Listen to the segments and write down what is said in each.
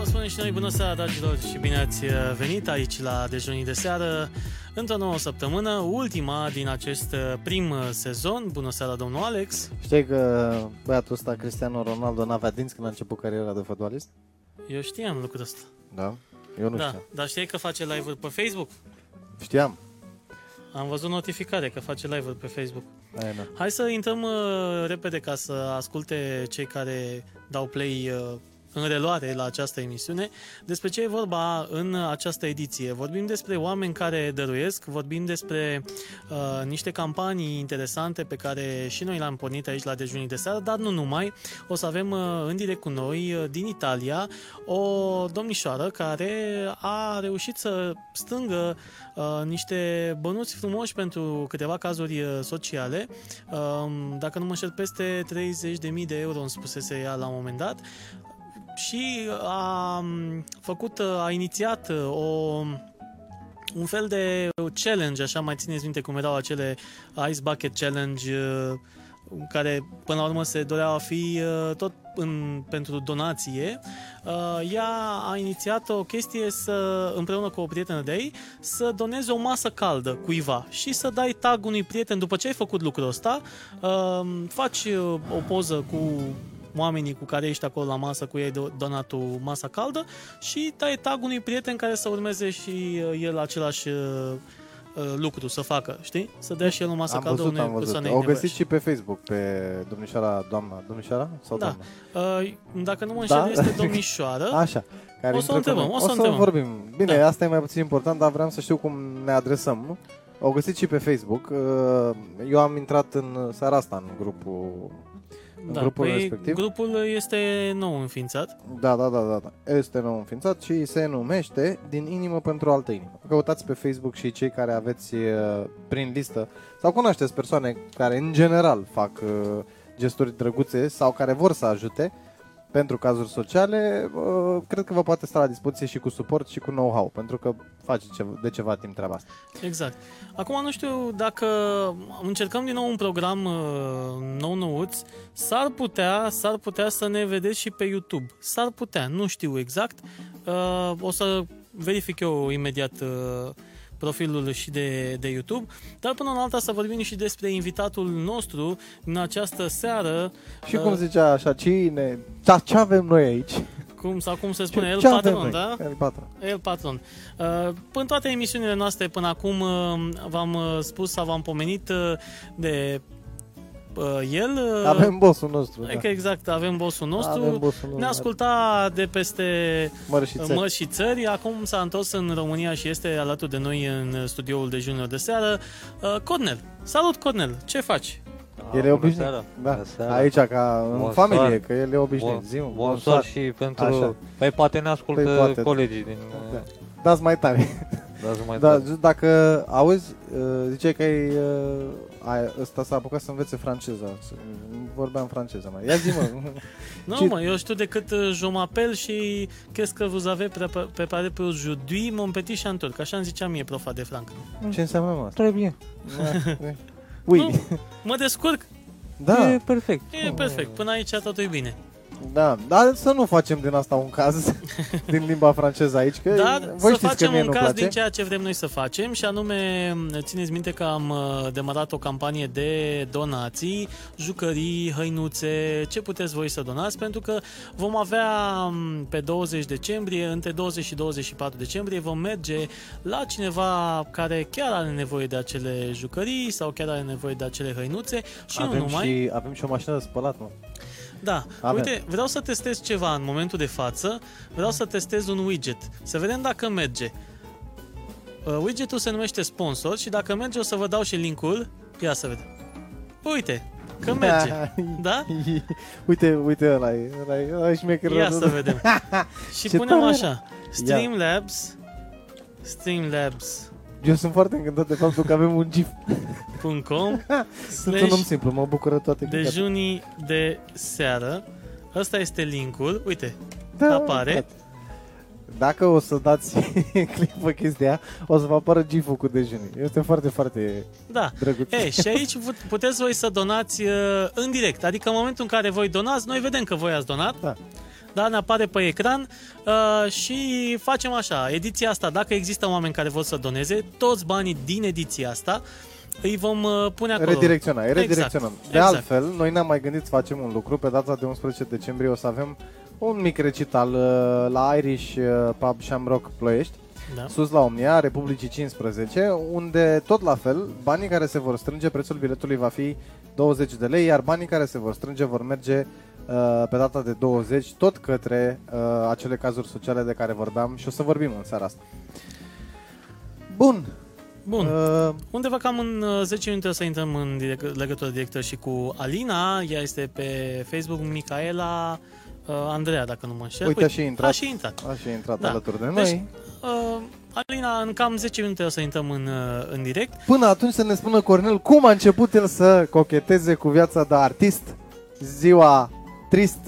vă spunem și noi bună seara, dragilor, și bine ați uh, venit aici la dejunii de seară într-o nouă săptămână, ultima din acest uh, prim uh, sezon. Bună seara, domnul Alex. Știi că băiatul ăsta, Cristiano Ronaldo, n-avea dinți când a început cariera de fotbalist? Eu știam lucrul ăsta. Da? Eu nu da, știam. dar știai că face live-uri pe Facebook? Știam. Am văzut notificare că face live-uri pe Facebook. Aia, da. Hai să intrăm uh, repede ca să asculte cei care dau play uh, în reluare la această emisiune. Despre ce e vorba în această ediție? Vorbim despre oameni care dăruiesc, vorbim despre uh, niște campanii interesante pe care și noi le-am pornit aici la dejunii de seară, dar nu numai. O să avem uh, în direct cu noi uh, din Italia o domnișoară care a reușit să strângă uh, niște bănuți frumoși pentru câteva cazuri uh, sociale. Uh, dacă nu mă înșel, peste 30.000 de euro îmi spusese ea la un moment dat și a um, făcut, uh, a inițiat uh, o un fel de challenge, așa mai țineți minte cum erau acele Ice Bucket Challenge uh, care până la urmă se dorea a fi uh, tot în, pentru donație, uh, ea a inițiat o chestie să, împreună cu o prietenă de ei, să doneze o masă caldă cuiva și să dai tag unui prieten. După ce ai făcut lucrul ăsta, uh, faci o poză cu oamenii cu care ești acolo la masă, cu ei donat o masa caldă și dai tag unui prieten care să urmeze și el același lucru să facă, știi? Să dea și el o masă am caldă văzut, unei am văzut. persoane O găsit nevoiași. și pe Facebook, pe domnișoara, doamna, domnișoara sau Da. doamna? Uh, Dacă nu mă înșel, Da? este domnișoară. Așa. Care O să o intră cu întrebăm, noi. o să o să întrebăm. vorbim. Bine, Da. asta e mai puțin important, dar vreau să știu cum ne adresăm. O găsit și pe Facebook. Uh, Eu am intrat în seara asta în grupul în Da, grupul păi respectiv. grupul este nou înființat. Da, da, da, da, da. Este nou înființat și se numește Din inimă pentru altă inimă. Căutați pe Facebook și cei care aveți uh, prin listă sau cunoașteți persoane care în general fac uh, gesturi drăguțe sau care vor să ajute pentru cazuri sociale, uh, cred că vă poate sta la dispoziție și cu suport și cu know-how, pentru că face ceva, de ceva timp treaba asta. Exact. Acum nu știu dacă încercăm din nou un program uh, nou nouț, s-ar putea, s-ar putea să ne vedeți și pe YouTube. S-ar putea, nu știu exact. Uh, o să verific eu imediat uh, profilul și de, de YouTube, dar până la alta să vorbim și despre invitatul nostru în această seară, Și Uh, cum zicea așa, cine, da, ce avem noi aici? cum sau cum se spune, Ce- el ce avem patron, noi? da? El patron. El patron. Uh, În toate emisiunile noastre până acum uh, v-am uh, spus sau v-am pomenit uh, de uh, el. uh, Avem bossul nostru. Adică Da. exact, avem bossul nostru. Avem bossul nostru. Ne asculta de peste Mări și țări. mări și țări. Acum s-a întors în România și este alături de noi în studioul de junior de seară. Uh, Cornel. Salut, Cornel. Ce faci? El e bună obișnuit. seara. Da. Bună seara. Aici, ca în Bonsoir. familie, că el e obișnuit. Bun, Zi-mă, bonsoir și pentru... Așa. Păi poate ne ascultă Păi poate. colegii din... Da. Dați mai tare. Da, să mai Da, tare. zi- dacă auzi, uh, ziceai că ai, uh, ai, ăsta s-a apucat să învețe franceză. Să- Vorbeam franceză mai. Ia zi mă. Nu, Ce- mă, eu știu decât uh, je m'appelle și qu'est-ce que vous avez pré- préparé pour aujourd'hui, mon petit chanteur, că așa îmi zicea mie profa de franc. Ce înseamnă mă asta? Très bien. Ui. Nu. Mă descurc, Da, E perfect. e perfect, până aici totul e bine. Da, dar să nu facem din asta un caz din limba franceză aici, că Dar voi să știți facem că mie un nu caz place. din ceea ce vrem noi să facem și anume, țineți minte că am uh, demarat o campanie de donații, jucării, hăinuțe, ce puteți voi să donați, pentru că vom avea m, pe 20 decembrie, între 20 și 24 decembrie, vom merge la cineva care chiar are nevoie de acele jucării sau chiar are nevoie de acele hăinuțe și avem nu numai. și, avem și o mașină de spălat, mă. Da, Avem. uite, vreau să testez ceva în momentul de față, vreau să testez un widget, să vedem dacă merge. Uh, widgetul se numește sponsor și dacă merge o să vă dau și linkul, ia să vedem. Uite, că merge, da? uite, uite ăla e, ăla e, ăla e șmecherul. Ia să vedem. Și Ce punem tare așa, Streamlabs, Streamlabs.com Eu sunt foarte încântat de faptul că avem un GIF. Sunt un om slash simplu, mă bucură toate căcatele. dejunii de seară. Ăsta este linkul, uite, Da, apare. frate. Dacă o să dați click pe chestia, o să vă apară GIF-ul cu dejunii. Este foarte, foarte da. drăguț. E, și aici put- puteți voi să donați uh, în direct, adică în momentul în care voi donați, noi vedem că voi ați donat, Da. Da, ne apare pe ecran uh, și facem așa, ediția asta, dacă există oameni care vor să doneze, toți banii din ediția asta îi vom uh, pune acolo. Redirecționa, Exact, redirecționăm. De exact. altfel, noi ne-am mai gândit să facem un lucru. Pe data de 11 decembrie o să avem un mic recital uh, la Irish uh, Pub Shamrock Ploiești, Da. sus la Omnia, Republicii 15, unde tot la fel, banii care se vor strânge, prețul biletului va fi 20 de lei, iar banii care se vor strânge vor merge uh, pe data de 20 tot către uh, acele cazuri sociale de care vorbeam și o să vorbim în seara asta. Bun. Bun. Uh, Undeva cam în uh, 10 minute o să intrăm în direct, legătură directă și cu Alina. Ea este pe Facebook, Micaela uh, Andreea, dacă nu mă înșel. Uite, a și intrat. A și intrat. a și intrat Da. alături de noi. Deci, uh, Alina, în cam 10 minute o să intrăm în, uh, în direct. Până atunci să ne spună Cornel cum a început el să cocheteze cu viața de artist, ziua trist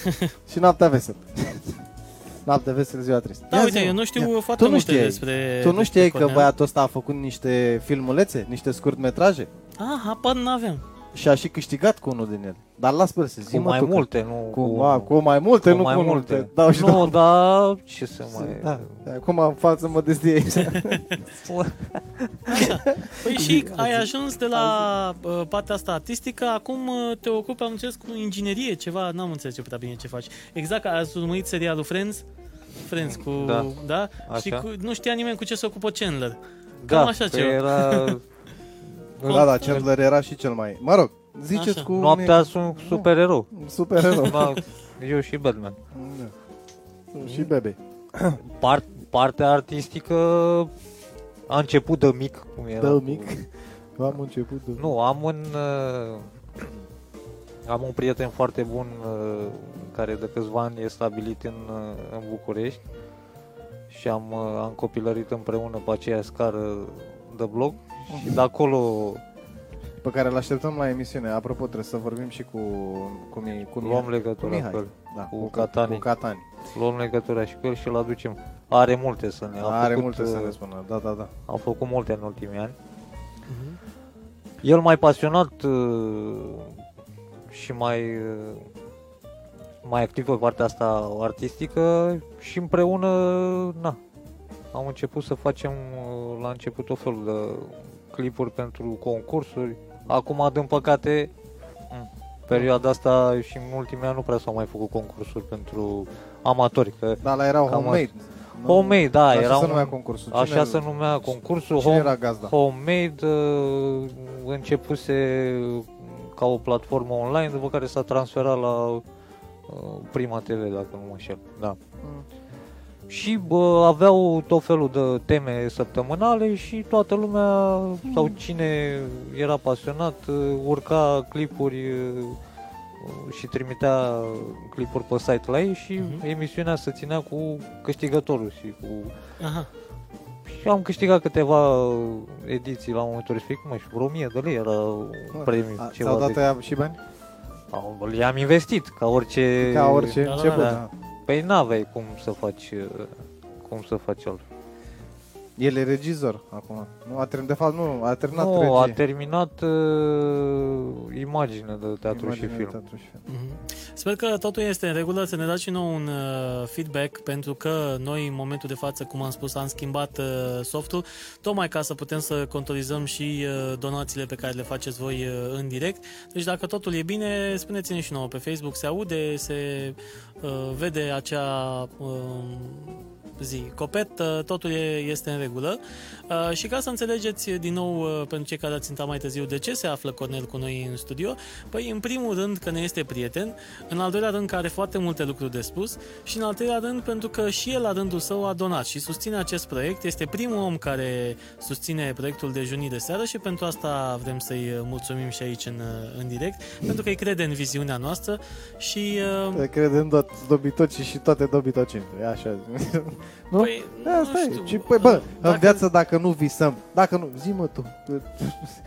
și noaptea veselă. noaptea veselă, ziua trist. Da, Ia uite, zi-mă. eu nu știu Ia. foarte tu nu multe știai. despre Tu nu despre știai că Cornel. băiatul ăsta a făcut niște filmulețe, niște scurtmetraje Ah, habar n-aveam. Și a și câștigat cu unul din ele. Dar las pe să zi Cu mai tu că- multe, nu Cu, a, cu mai multe, cu nu mai cu multe. multe. Dau și nu, dau. dar ce să mai... Da, acum am falsă modestie aici. Așa. Păi și ai ajuns de la uh, partea asta artistică, acum uh, te ocupi, am înțeles, cu inginerie, ceva, n-am înțeles ce prea bine ce faci. Exact, ați urmărit serialul Friends? Friends cu... Da. da? Așa. Și cu, nu știa nimeni cu ce se ocupă Chandler. da, Cam așa că ceva. era... da, da, Chandler era și cel mai... Mă rog, ziceți Așa. cu... Noaptea sunt supererou. Supererou. Da, eu și Batman. Da. Și bebe. Part, partea artistică a început de mic. Cum era Dă cu- mic. Eu am început de... Nu, am un... Uh, am un prieten foarte bun uh, care de câțiva ani e stabilit în, uh, în București și am, uh, am copilărit împreună pe aceeași scară de blog și de acolo Pe care îl așteptăm la emisiune. Apropo, trebuie să vorbim și cu... Cu, Mi, cu luăm Mihai. legătura Mihai. cu el. Da, cu cu, Catani. Cu Catani. Luăm legătura și cu el și îl aducem. Are multe să ne... A Are făcut, multe să uh, ne spună. Da, da, da. A făcut multe în ultimii ani. Mhm. El mai pasionat uh, și mai uh, mai activ pe partea asta artistică și împreună, na, am început să facem uh, la început o felul de clipuri pentru concursuri. Acum, din păcate, mm, perioada asta și în ultimii ani nu prea s-au mai făcut concursuri pentru amatori. Că Da, la erau Cam homemade. homemade, da, Așa era se un- numea concursul. așa Cine- se numea concursul. Cine home- era gazda? Homemade uh, începuse ca o platformă online, după care s-a transferat la uh, Prima TV, dacă nu mă înșel. Da. Mm. Și bă, aveau tot felul de teme săptămânale și toată lumea, sau cine era pasionat, uh, urca clipuri uh, și trimitea clipuri pe site la ei și Mhm. emisiunea se ținea cu câștigătorul și cu Aha. și am câștigat câteva ediții la momentul respectiv, mă, și vreo 1000 de lei era premiu. A, ceva Ți-au dat de... aia și bani? Au- Le-am investit, ca orice... Ca orice Da, da, început, da. da. Păi n-aveai cum să faci, uh, cum să faci altfel. El e regizor acum. Nu, a terminat, de fapt, nu, a terminat Nu, regie. a terminat uh, imagine de teatru Imagine, și film. Teatru și film. Mhm. Sper că totul este în regulă, să ne dați și nou un uh, feedback, pentru că noi în momentul de față, cum am spus, am schimbat uh, softul, tocmai ca să putem să contorizăm și uh, donațiile pe care le faceți voi uh, în direct. Deci dacă totul e bine, spuneți-ne și nouă pe Facebook, se aude, se uh, vede acea uh, zi, copet, uh, totul e, este în regulă. Uh, și ca să înțelegeți din nou, uh, pentru cei care ați intrat mai târziu, de ce se află Cornel cu noi în studio, păi în primul rând că ne este prieten, în al doilea rând că are foarte multe lucruri de spus și în al treilea rând pentru că și el la rândul său a donat și susține acest proiect. Este primul om care susține proiectul de junii de seară și pentru asta vrem să-i mulțumim și aici în, în direct, pentru că îi crede în viziunea noastră și... uh, Te cred în tot dobitocii și toate dobitocii. E așa. Nu? Păi, Asta nu e. știu. Și, păi, bă, Dacă- în viață dacă nu visăm, dacă nu, zi-mă tu,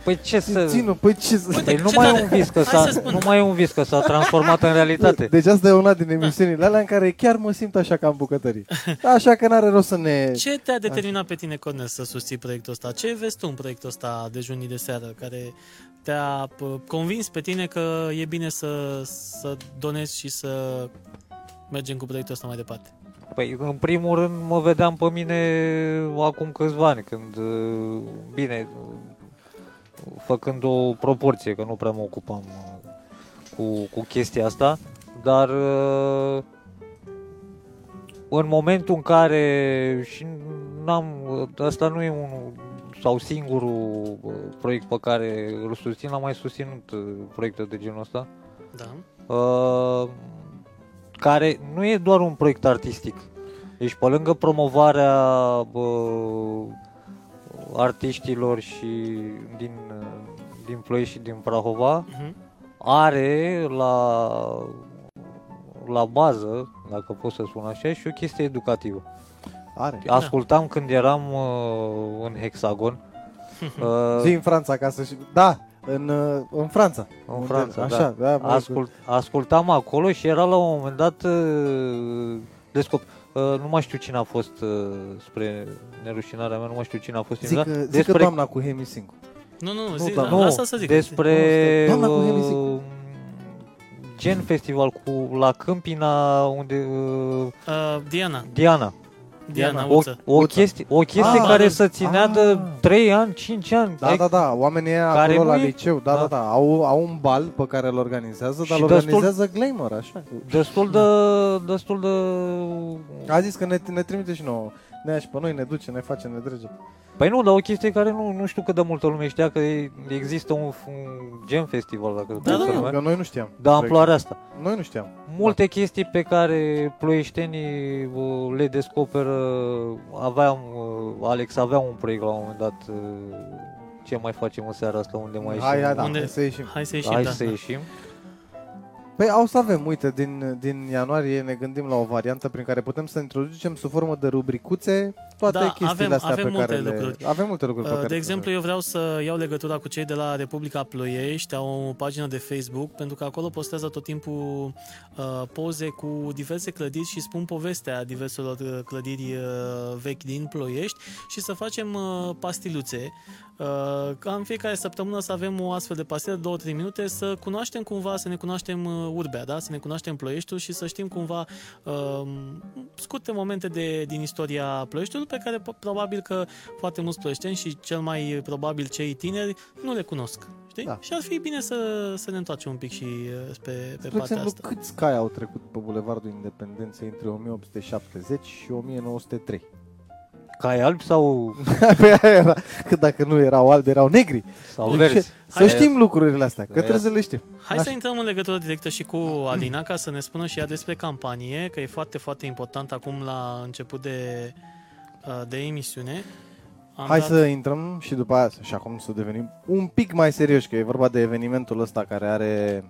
Păi ce să... ținu, păi ce să... Păi nu Ce mai e tare- un vis, că Hai s-a, să spun. nu mai e un vis, că s-a transformat în realitate. Deci asta e una din emisiunile alea în care chiar mă simt așa ca în bucătărie. Așa că n-are rost să ne... Ce te-a determinat pe tine, Cornel, să susții proiectul ăsta? Ce vezi tu în proiectul ăsta de junii de seară care te-a p- convins pe tine că e bine să, să donezi și să mergem cu proiectul ăsta mai departe? Păi, în primul rând, mă vedeam pe mine acum câțiva ani, când, uh, bine, uh, făcând o proporție, că nu prea mă ocupam uh, cu, cu chestia asta, dar uh, în momentul în care și n-am, asta nu e unul sau singurul uh, proiect pe care îl susțin, am mai susținut uh, proiecte de genul ăsta, Da. uh, care nu e doar un proiect artistic. Deci pe lângă promovarea uh, artiștilor și din, uh, din Ploiești și din Prahova, Mhm. are la, la bază, dacă pot să spun așa, și o chestie educativă. Are. Ascultam când eram uh, în Hexagon. Uh, Zi în Franța ca să și... Da, în, uh, în Franța. În Unde- Franța, Așa, da. da mă Ascult, ascultam acolo și era la un moment dat uh, descop. Uh, nu mai știu cine a fost uh, spre nerușinarea mea, nu mai știu cine a fost Zic, invitat. că, zic că doamna cu Hemisingu. Nu, nu, Nu, zi, dar da, nu, asta să zic. despre Doamna cu Hemizic. uh, gen festival cu la Câmpina unde uh, Uh, Diana, Diana. Diana, Diana. O, Uță. o Uță. chestie, o chestie Ah, care da. să ținea Ah. de 3 ani, 5 ani. Da, Ai- da, da, oamenii ăia Care acolo la nu e- liceu, da, da, Da. da, au, au un bal pe care îl organizează, dar Și îl destul- organizează glamour, așa. Destul de, destul de A zis că ne, ne trimite și nouă. Ne ia și pe noi, ne duce, ne face, ne drege. Păi nu, dar o chestie care nu, nu știu cât de multă lume știa că e- există un, un gen festival, dacă Da, da, da, să da. numesc, Că noi nu știam. de amploarea asta. Noi nu știam. Multe chestii pe care ploieștenii uh, le descoperă, aveam, uh, Alex avea un proiect la un moment dat, uh, ce mai facem în seara asta, unde mai Hai, hai, da, Unde- hai să ieșim. Hai să ieșim, Hai da. să da. Ieșim. Păi o să avem, uite, din, din ianuarie ne gândim la o variantă prin care putem să introducem sub formă de rubricuțe toate Da, chestiile avem- astea avem pe multe care le... lucruri. Avem multe lucruri pe Uh, care De le- exemplu, eu vreau să iau legătura cu cei de la Republica Ploiești, au o pagină de Facebook, pentru că acolo postează tot timpul uh, poze cu diverse clădiri și spun povestea diverselor uh, clădiri uh, vechi din Ploiești și să facem uh, pastiluțe. Uh, ca în fiecare săptămână să avem o astfel de pastilă, 2-3 minute, să cunoaștem cumva, să ne cunoaștem uh, urbea, da? să ne cunoaștem Ploieștiul și să știm cumva uh, scurte momente de, din istoria Ploieștiului pe care po- probabil că foarte mulți ploieșteni și cel mai probabil cei tineri nu le cunosc. Știi? Da. Și ar fi bine să, să ne întoarcem un pic și uh, pe, pe Spre partea exemplu, asta. câți cai au trecut pe Bulevardul Independenței între 1870 și 1903? Cai albi sau, Păi aia era, că dacă nu erau albi, erau negri. sau Deci, verzi? Să Hai- știm lucrurile astea, că Hai- trebuie să le știm. Hai Așa. să intrăm în legătură directă și cu Alina ca să ne spună și ea despre campanie, că e foarte, foarte important acum la început de, uh, de emisiune. Am Hai dat- să intrăm și după aia, și acum să devenim un pic mai serioși, că e vorba de evenimentul ăsta care are,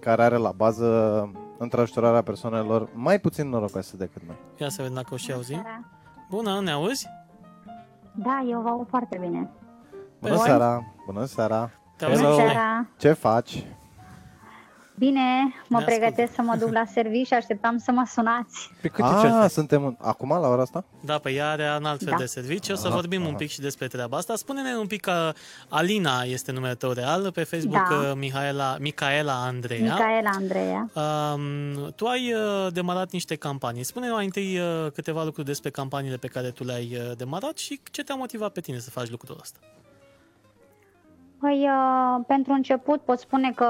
care are la bază întrajutorarea persoanelor mai puțin norocoase decât noi. Ia să vedem dacă o și auzim. Seara. Bună, ne auzi? Da, eu vă aud foarte bine. Bună Voi? seara! Bună seara! Te Hello. auzim Bună și noi. seara! Ce faci? Bine, mă Ne pregătesc să mă duc la serviciu și așteptam să mă sunați. Pe câte Ah, ceasuri? suntem în... acum la ora asta? Da, pe ea are un alt fel Da. de serviciu. O să Aha, vorbim un aha. pic și despre treaba asta. Spune-ne un pic că Alina este numele tău real, pe Facebook Da. uh, Mihaela, Micaela Andreea. Micaela Andreea. Um, tu ai uh, demarat niște campanii. Spune-ne mai întâi uh, câteva lucruri despre campaniile pe care tu le-ai uh, demarat și ce te-a motivat pe tine să faci lucrul ăsta. Păi, uh, pentru început pot spune că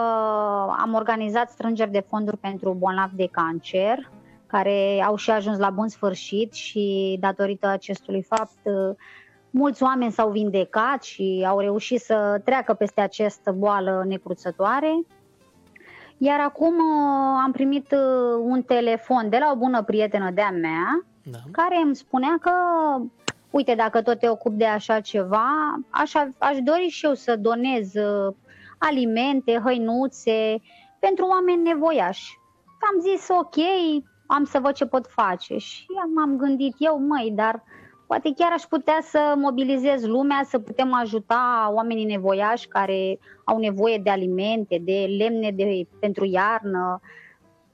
am organizat strângeri de fonduri pentru bolnavi de cancer, care au și ajuns la bun sfârșit și datorită acestui fapt uh, mulți oameni s-au vindecat și au reușit să treacă peste această boală necruțătoare. Iar acum uh, am primit uh, un telefon de la o bună prietenă de-a mea, Da. care îmi spunea că, uite, dacă tot te ocupi de așa ceva, aș, aș dori și eu să donez uh, alimente, hăinuțe pentru oameni nevoiași. Am zis, ok, am să văd ce pot face și m-am gândit eu, măi, dar poate chiar aș putea să mobilizez lumea, să putem ajuta oamenii nevoiași care au nevoie de alimente, de lemne de, pentru iarnă,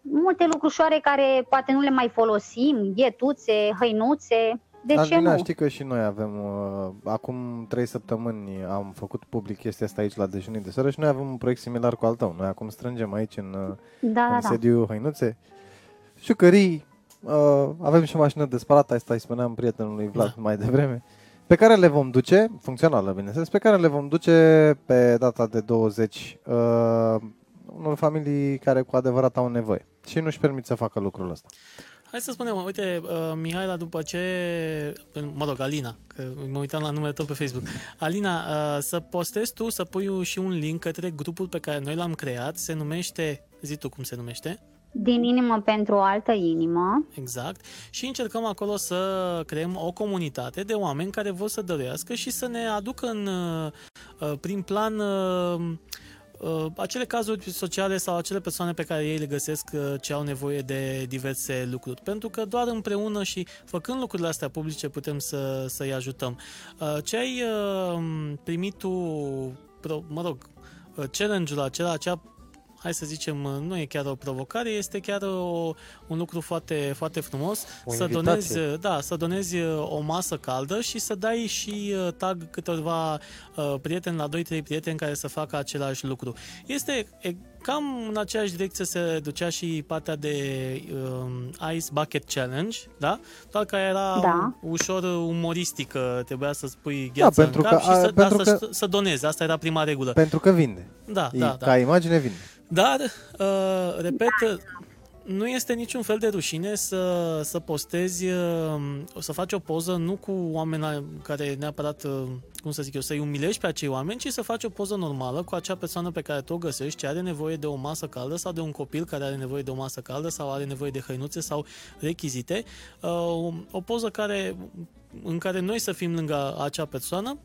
multe lucrușoare care poate nu le mai folosim, ghetuțe, hăinuțe, de ce Alina, nu? știi că și noi avem, uh, acum trei săptămâni am făcut public chestia asta aici la dejunii de seară și noi avem un proiect similar cu al tău. Noi acum strângem aici în, uh, Da, da, în da. sediu Hăinuțe jucării, uh, avem și mașină de spălat, asta îi spuneam prietenului Vlad Da. mai devreme, pe care le vom duce, funcțională bineînțeles, pe care le vom duce pe data de 20 uh, unor familii care cu adevărat au nevoie și nu-și permit să facă lucrul ăsta. Hai să spunem, uite, uh, Mihaela, după ce, mă rog, Alina, că mă uitam la numele tău pe Facebook. Alina, uh, să postezi tu, să pui și un link către grupul pe care noi l-am creat, se numește, zi tu cum se numește, Din inimă pentru o altă inimă. exact, și încercăm acolo să creăm o comunitate de oameni care vor să dăruiască și să ne aducă în uh, uh, prin plan uh, uh, acele cazuri sociale sau acele persoane pe care ei le găsesc uh, ce au nevoie de diverse lucruri. Pentru că doar împreună și făcând lucrurile astea publice putem să, să-i ajutăm. Uh, Ce ai uh, primit tu, pro- mă rog, uh, challenge-ul acela, acea hai să zicem, uh, nu e chiar o provocare, este chiar o, un lucru foarte, foarte frumos. O să invitație. donezi, uh, da, să donezi uh, o masă caldă și să dai și uh, tag câteva uh, prieteni la 2-3 prieteni care să facă același lucru. Este e, cam în aceeași direcție se ducea și partea de um, Ice Bucket Challenge, da? Doar că era Da. ușor umoristică, trebuia să spui Da, gheață pentru în cap că- și a, să, pentru da, să, că- să donezi. Asta era prima regulă. Pentru că vinde. Da, E- da, da. Ca imagine vinde. Dar, uh, repet, nu este niciun fel de rușine să, să postezi, uh, să faci o poză nu cu oameni care neapărat, uh, cum să zic eu, să-i umilești pe acei oameni, ci să faci o poză normală cu acea persoană pe care tu o găsești, ce are nevoie de o masă caldă sau de un copil care are nevoie de o masă caldă sau are nevoie de hăinuțe sau rechizite. Uh, o- o poză care, în care noi să fim lângă acea persoană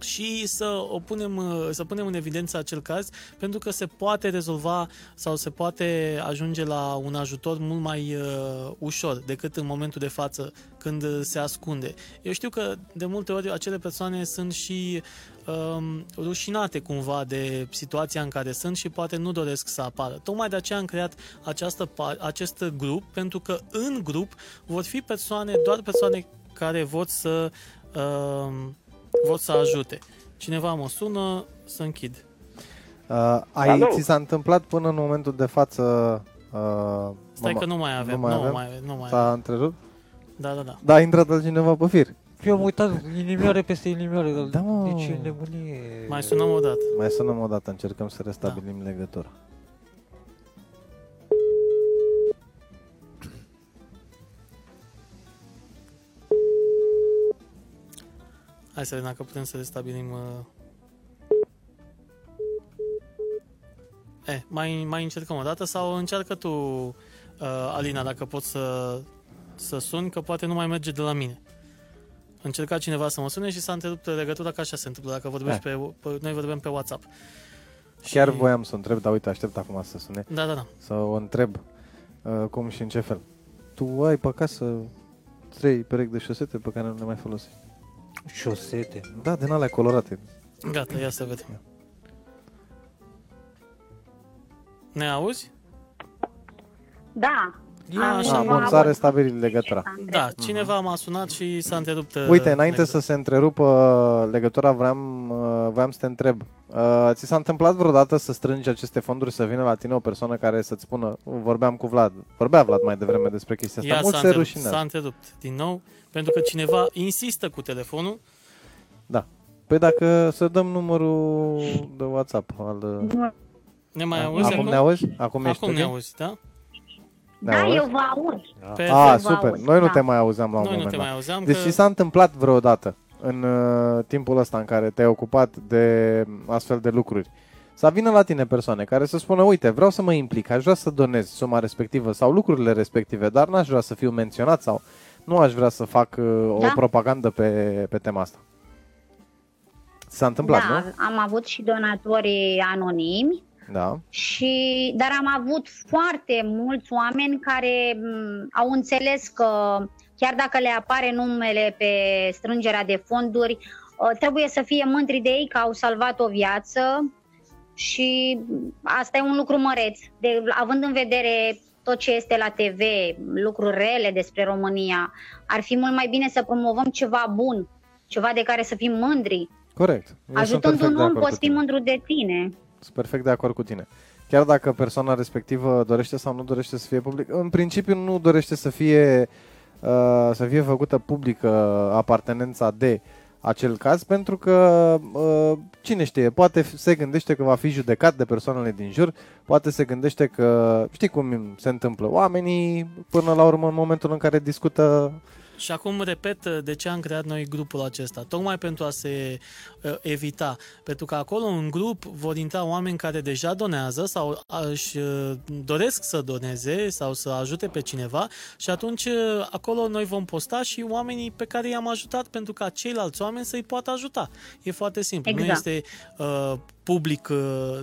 și să o punem, uh, să punem în evidență acel caz pentru că se poate rezolva sau se poate ajunge la un ajutor mult mai uh, ușor decât în momentul de față când uh, se ascunde. Eu știu că de multe ori acele persoane sunt și um, rușinate cumva de situația în care sunt și poate nu doresc să apară. Tocmai de aceea am creat această, pa- acest grup pentru că în grup vor fi persoane, doar persoane care vor să um, vor să ajute. Cineva mă sună să închid. Uh, ai, Alo? ți s-a întâmplat până în momentul de față... Uh, Stai mama- că nu mai avem, nu mai nu avem? mai, nu mai S-a avem. întrerupt? Da, da, da. Da, a intrat altcineva pe fir. Eu am uitat inimioare peste inimioare. Da, mă. Deci e nebunie. Mai sunăm o dată. Mai sunăm o dată, încercăm să restabilim legătura. Hai să vedem dacă putem să restabilim... Uh... Eh, mai, mai încercăm o dată sau încearcă tu, uh, Alina, dacă poți să, să suni, că poate nu mai merge de la mine. Încerca cineva să mă sune și s-a întrerupt legătura, că așa se întâmplă dacă vorbești Eh. pe, pe, noi vorbim pe WhatsApp. Chiar Și- voiam să întreb, dar uite, aștept acum să sune, Da, da, da. să o întreb uh, cum și în ce fel. Tu ai pe acasă trei perechi de șosete pe care nu le mai folosești. Șosete. Da, din alea colorate. Gata, ia să vedem. Ne auzi? Da. A, Am așa. Ah, ceva bun, s-a restabilit legătura. Da, cineva m-a sunat și s-a întrerupt. uh, Uite, înainte legătura. să se întrerupă legătura, vreau, uh, vreau să te întreb. Uh, ți s-a întâmplat vreodată să strângi aceste fonduri, să vină la tine o persoană care să-ți spună, vorbeam cu Vlad, vorbea Vlad mai devreme despre chestia asta, Ia, mult s-a se întrerupt, rușinează. s-a întrerupt din nou, pentru că cineva insistă cu telefonul. Păi dacă să dăm numărul de WhatsApp al... uh, Ne mai Da, auzi acum? acum? ne auzi? Acum, ești Acum ne ok? auzi, da? Ne Da, auzi? eu vă aud. Perfect. A, vă super. aud, Noi nu da. te mai auzeam la un Noi nu moment te dat. mai auzeam Deci că... ți s-a întâmplat vreodată în uh, timpul ăsta în care te-ai ocupat de astfel de lucruri să vină la tine persoane care să spună, uite, vreau să mă implic, aș vrea să donez suma respectivă sau lucrurile respective, dar n-aș vrea să fiu menționat sau nu aș vrea să fac uh, o Da. propagandă pe, pe tema asta. Ți s-a întâmplat, da, nu? am avut și donatori anonimi, Da. și, dar am avut foarte mulți oameni care m, au înțeles că chiar dacă le apare numele pe strângerea de fonduri, ă, trebuie să fie mândri de ei că au salvat o viață și asta e un lucru măreț, de, având în vedere tot ce este la TV, lucruri rele despre România, ar fi mult mai bine să promovăm ceva bun, ceva de care să fim mândri. Corect. Eu sunt Ajutând perfect un de om, acord cu poți fi tine. mândru de tine. Sunt perfect de acord cu tine. chiar dacă persoana respectivă dorește sau nu dorește să fie public, în principiu nu dorește să fie, uh, să fie făcută publică apartenența de acel caz, pentru că uh, cine știe, poate se gândește că va fi judecat de persoanele din jur, poate se gândește că, știi cum se întâmplă, oamenii până la urmă în momentul în care discută Și acum repet de ce am creat noi grupul acesta. Tocmai pentru a se uh, evita. Pentru că acolo în grup vor intra oameni care deja donează sau își uh, doresc să doneze sau să ajute pe cineva și atunci uh, acolo noi vom posta și oamenii pe care i-am ajutat pentru ca ceilalți oameni să-i poată ajuta. E foarte simplu. Nu Exact. este uh, public uh,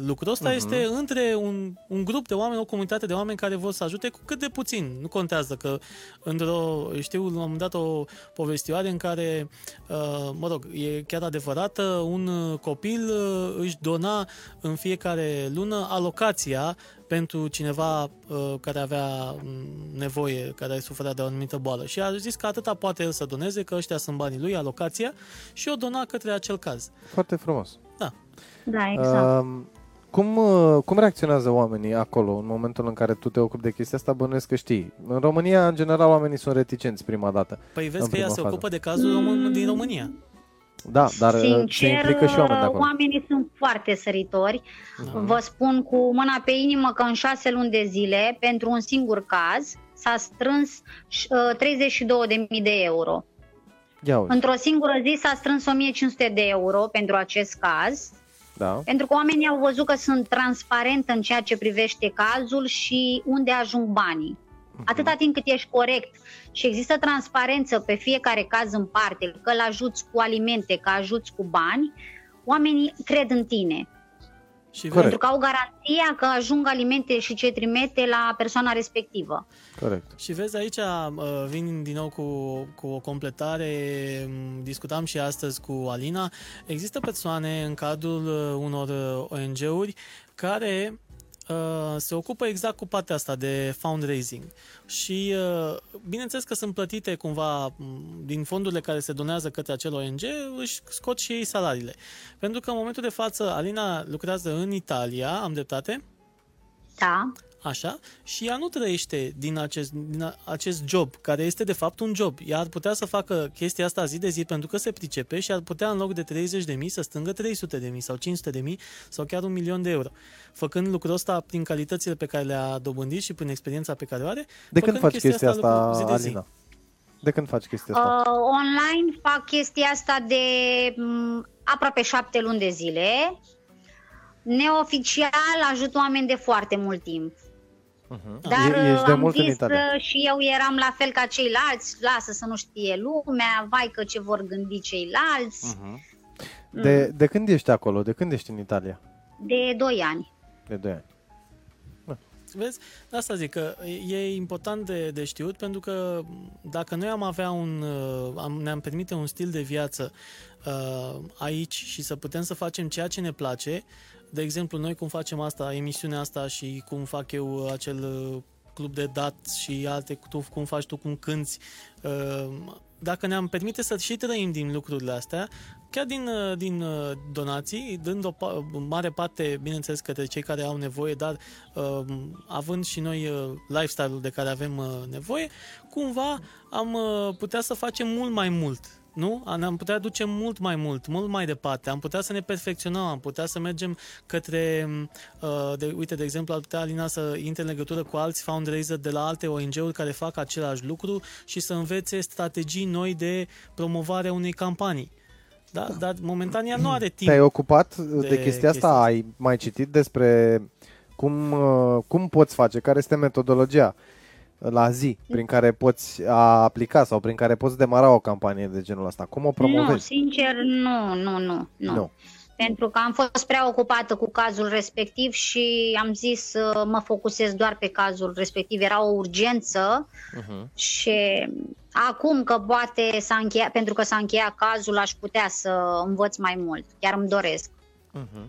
lucrul ăsta, Mhm. este între un, un grup de oameni, o comunitate de oameni care vor să ajute cu cât de puțin. Nu contează că într-o, știu, la un moment dat o povestioare în care, uh, mă rog, e chiar adevărată, un uh, copil uh, își dona în fiecare lună alocația pentru cineva uh, care avea mm, nevoie, care suferea de o anumită boală. Și a zis că atâta poate el să doneze, că ăștia sunt banii lui, alocația, și o dona către acel caz. foarte frumos. Da, exact. Uh, cum, uh, cum reacționează oamenii acolo în momentul în care tu te ocupi de chestia asta? Bănuiesc că știi. În România, în general, oamenii sunt reticenți prima dată. Păi vezi În că ea prima se fază. ocupă de cazul român din România. Da, dar uh, se Sincer, implică și oameni de acolo. oamenii sunt foarte săritori. Da. Vă spun cu mâna pe inimă că în șase luni de zile, pentru un singur caz, s-a strâns uh, 32.000 de euro. Ia uite, Într-o singură zi s-a strâns 1500 de euro pentru acest caz, da. pentru că oamenii au văzut că sunt transparent în ceea ce privește cazul și unde ajung banii. Atâta timp cât ești corect și există transparență pe fiecare caz în parte, că îl ajuți cu alimente, că ajuți cu bani, oamenii cred în tine. Și Corect. vezi, Pentru că au garanția că ajung alimente și ce trimite la persoana respectivă. Corect. și vezi aici, uh, vin din nou cu, cu o completare, m, discutam și astăzi cu Alina, există persoane în cadrul uh, unor uh, ONG-uri care uh, se ocupă exact cu partea asta de fundraising și uh, bineînțeles că sunt plătite cumva m, din fondurile care se donează către acel ONG, își scot și ei salariile. Pentru că în momentul de față Alina lucrează în Italia, am dreptate? Da? Așa, și ea nu trăiește din acest, din a- acest job, care este de fapt un job. Ea ar putea să facă chestia asta zi de zi pentru că se pricepe și ar putea în loc de 30.000 să strângă 300.000 sau 500.000 sau chiar un milion de euro. Făcând lucrul ăsta prin calitățile pe care le-a dobândit și prin experiența pe care o are. De când făcând faci chestia asta, lucru zi de zi. Alina? De când faci chestia asta? Uh, online fac chestia asta de m, aproape șapte luni de zile. Neoficial ajut oameni de foarte mult timp. Uh-huh. Dar E- ești de am mult în zis Italia. uh, și eu eram la fel ca ceilalți, lasă să nu știe lumea, vai că ce vor gândi ceilalți. Uh-huh. De, de când ești acolo? De când ești în Italia? De 2 ani. De 2 ani. Vezi? De asta zic că e important de, de știut pentru că dacă noi am avea un, uh, am, ne-am permite un stil de viață uh, aici și să putem să facem ceea ce ne place, de exemplu noi cum facem asta, emisiunea asta și cum fac eu uh, acel uh, club de dat și alte, tu, cum faci tu, cum cânti, uh, dacă ne-am permite să și trăim din lucrurile astea, chiar din, uh, din uh, donații, dând o pa- mare parte, bineînțeles, către cei care au nevoie, dar uh, având și noi uh, lifestyle-ul de care avem uh, nevoie, cumva am uh, putea să facem mult mai mult. Nu? A- Ne-am putea duce mult mai mult, mult mai departe. Am putea să ne perfecționăm, am putea să mergem către, uh, de, uite, de exemplu, ar putea Alina să intre în legătură cu alți fundraiser de la alte ONG-uri care fac același lucru și să învețe strategii noi de promovare a unei campanii. Da? Dar momentan ea nu are timp. Te-ai ocupat de, de chestia asta? chestia Ai mai citit despre cum, uh, cum poți face? Care este metodologia la zi prin care poți aplica sau prin care poți demara o campanie de genul ăsta? Cum o Nu, promovezi? sincer, nu, nu, nu, nu. Nu. Pentru că am fost prea ocupată cu cazul respectiv și am zis să mă focusez doar pe cazul respectiv. Era o urgență Uh-huh. și acum că poate s-a încheiat, pentru că s-a încheiat cazul, aș putea să învăț mai mult. Chiar îmi doresc. Uh-huh.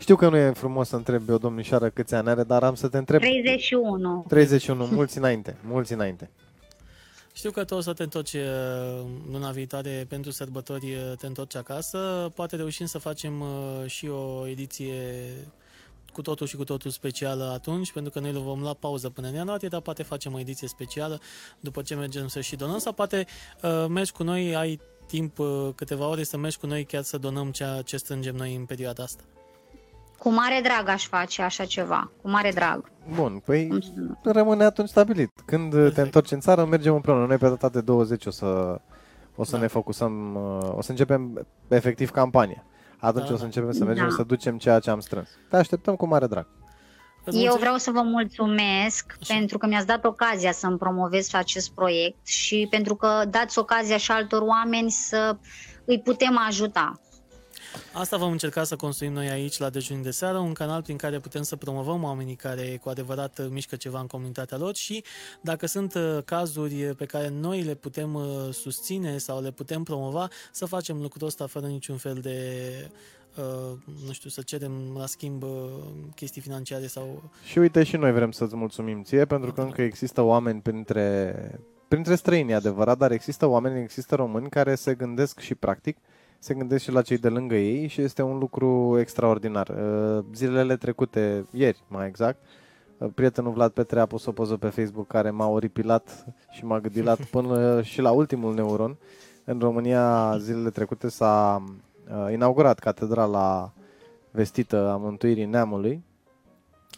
Știu că nu e frumos să întrebi o domnișoară câți ani are, dar am să te întreb. 31. 31, mulți înainte, mulți înainte. Știu că tu o să te întorci uh, luna viitoare pentru sărbători, uh, te întorci acasă. Poate reușim să facem uh, și o ediție cu totul și cu totul specială atunci, pentru că noi le vom lua pauză până în ianuarie, dar poate facem o ediție specială după ce mergem să și donăm sau poate uh, mergi cu noi, ai timp uh, câteva ore să mergi cu noi chiar să donăm ceea ce strângem noi în perioada asta. Cu mare drag aș face așa ceva, cu mare drag. Bun, păi Cum să nu? rămâne atunci stabilit. Când Perfect. te întorci în țară, mergem împreună. Noi pe data de 20 o să, o să Da. ne focusăm, uh, o să începem efectiv campanie. Atunci Da, o să da. începem să mergem Da. să ducem ceea ce am strâns. Te așteptăm cu mare drag. Îți Eu mulțumim. vreau să vă mulțumesc Așa. pentru că mi-ați dat ocazia să-mi promovez acest proiect și pentru că dați ocazia și altor oameni să îi putem ajuta. Asta vom încerca să construim noi aici la Dejunii de Seară, un canal prin care putem să promovăm oamenii care cu adevărat uh, mișcă ceva în comunitatea lor și dacă sunt uh, cazuri pe care noi le putem uh, susține sau le putem promova, să facem lucrul ăsta fără niciun fel de uh, nu știu, să cerem la schimb uh, chestii financiare sau... Și uite și noi vrem să-ți mulțumim ție pentru că încă există oameni printre, printre străini, e adevărat, dar există oameni, există români care se gândesc și practic, se gândesc și la cei de lângă ei și este un lucru extraordinar. Uh, Zilele trecute, ieri mai exact, uh, prietenul Vlad Petre a pus o poză pe Facebook care m-a oripilat și m-a gândilat până și la ultimul neuron. În România, zilele trecute s-a uh, inaugurat catedrala vestită a Mântuirii Neamului,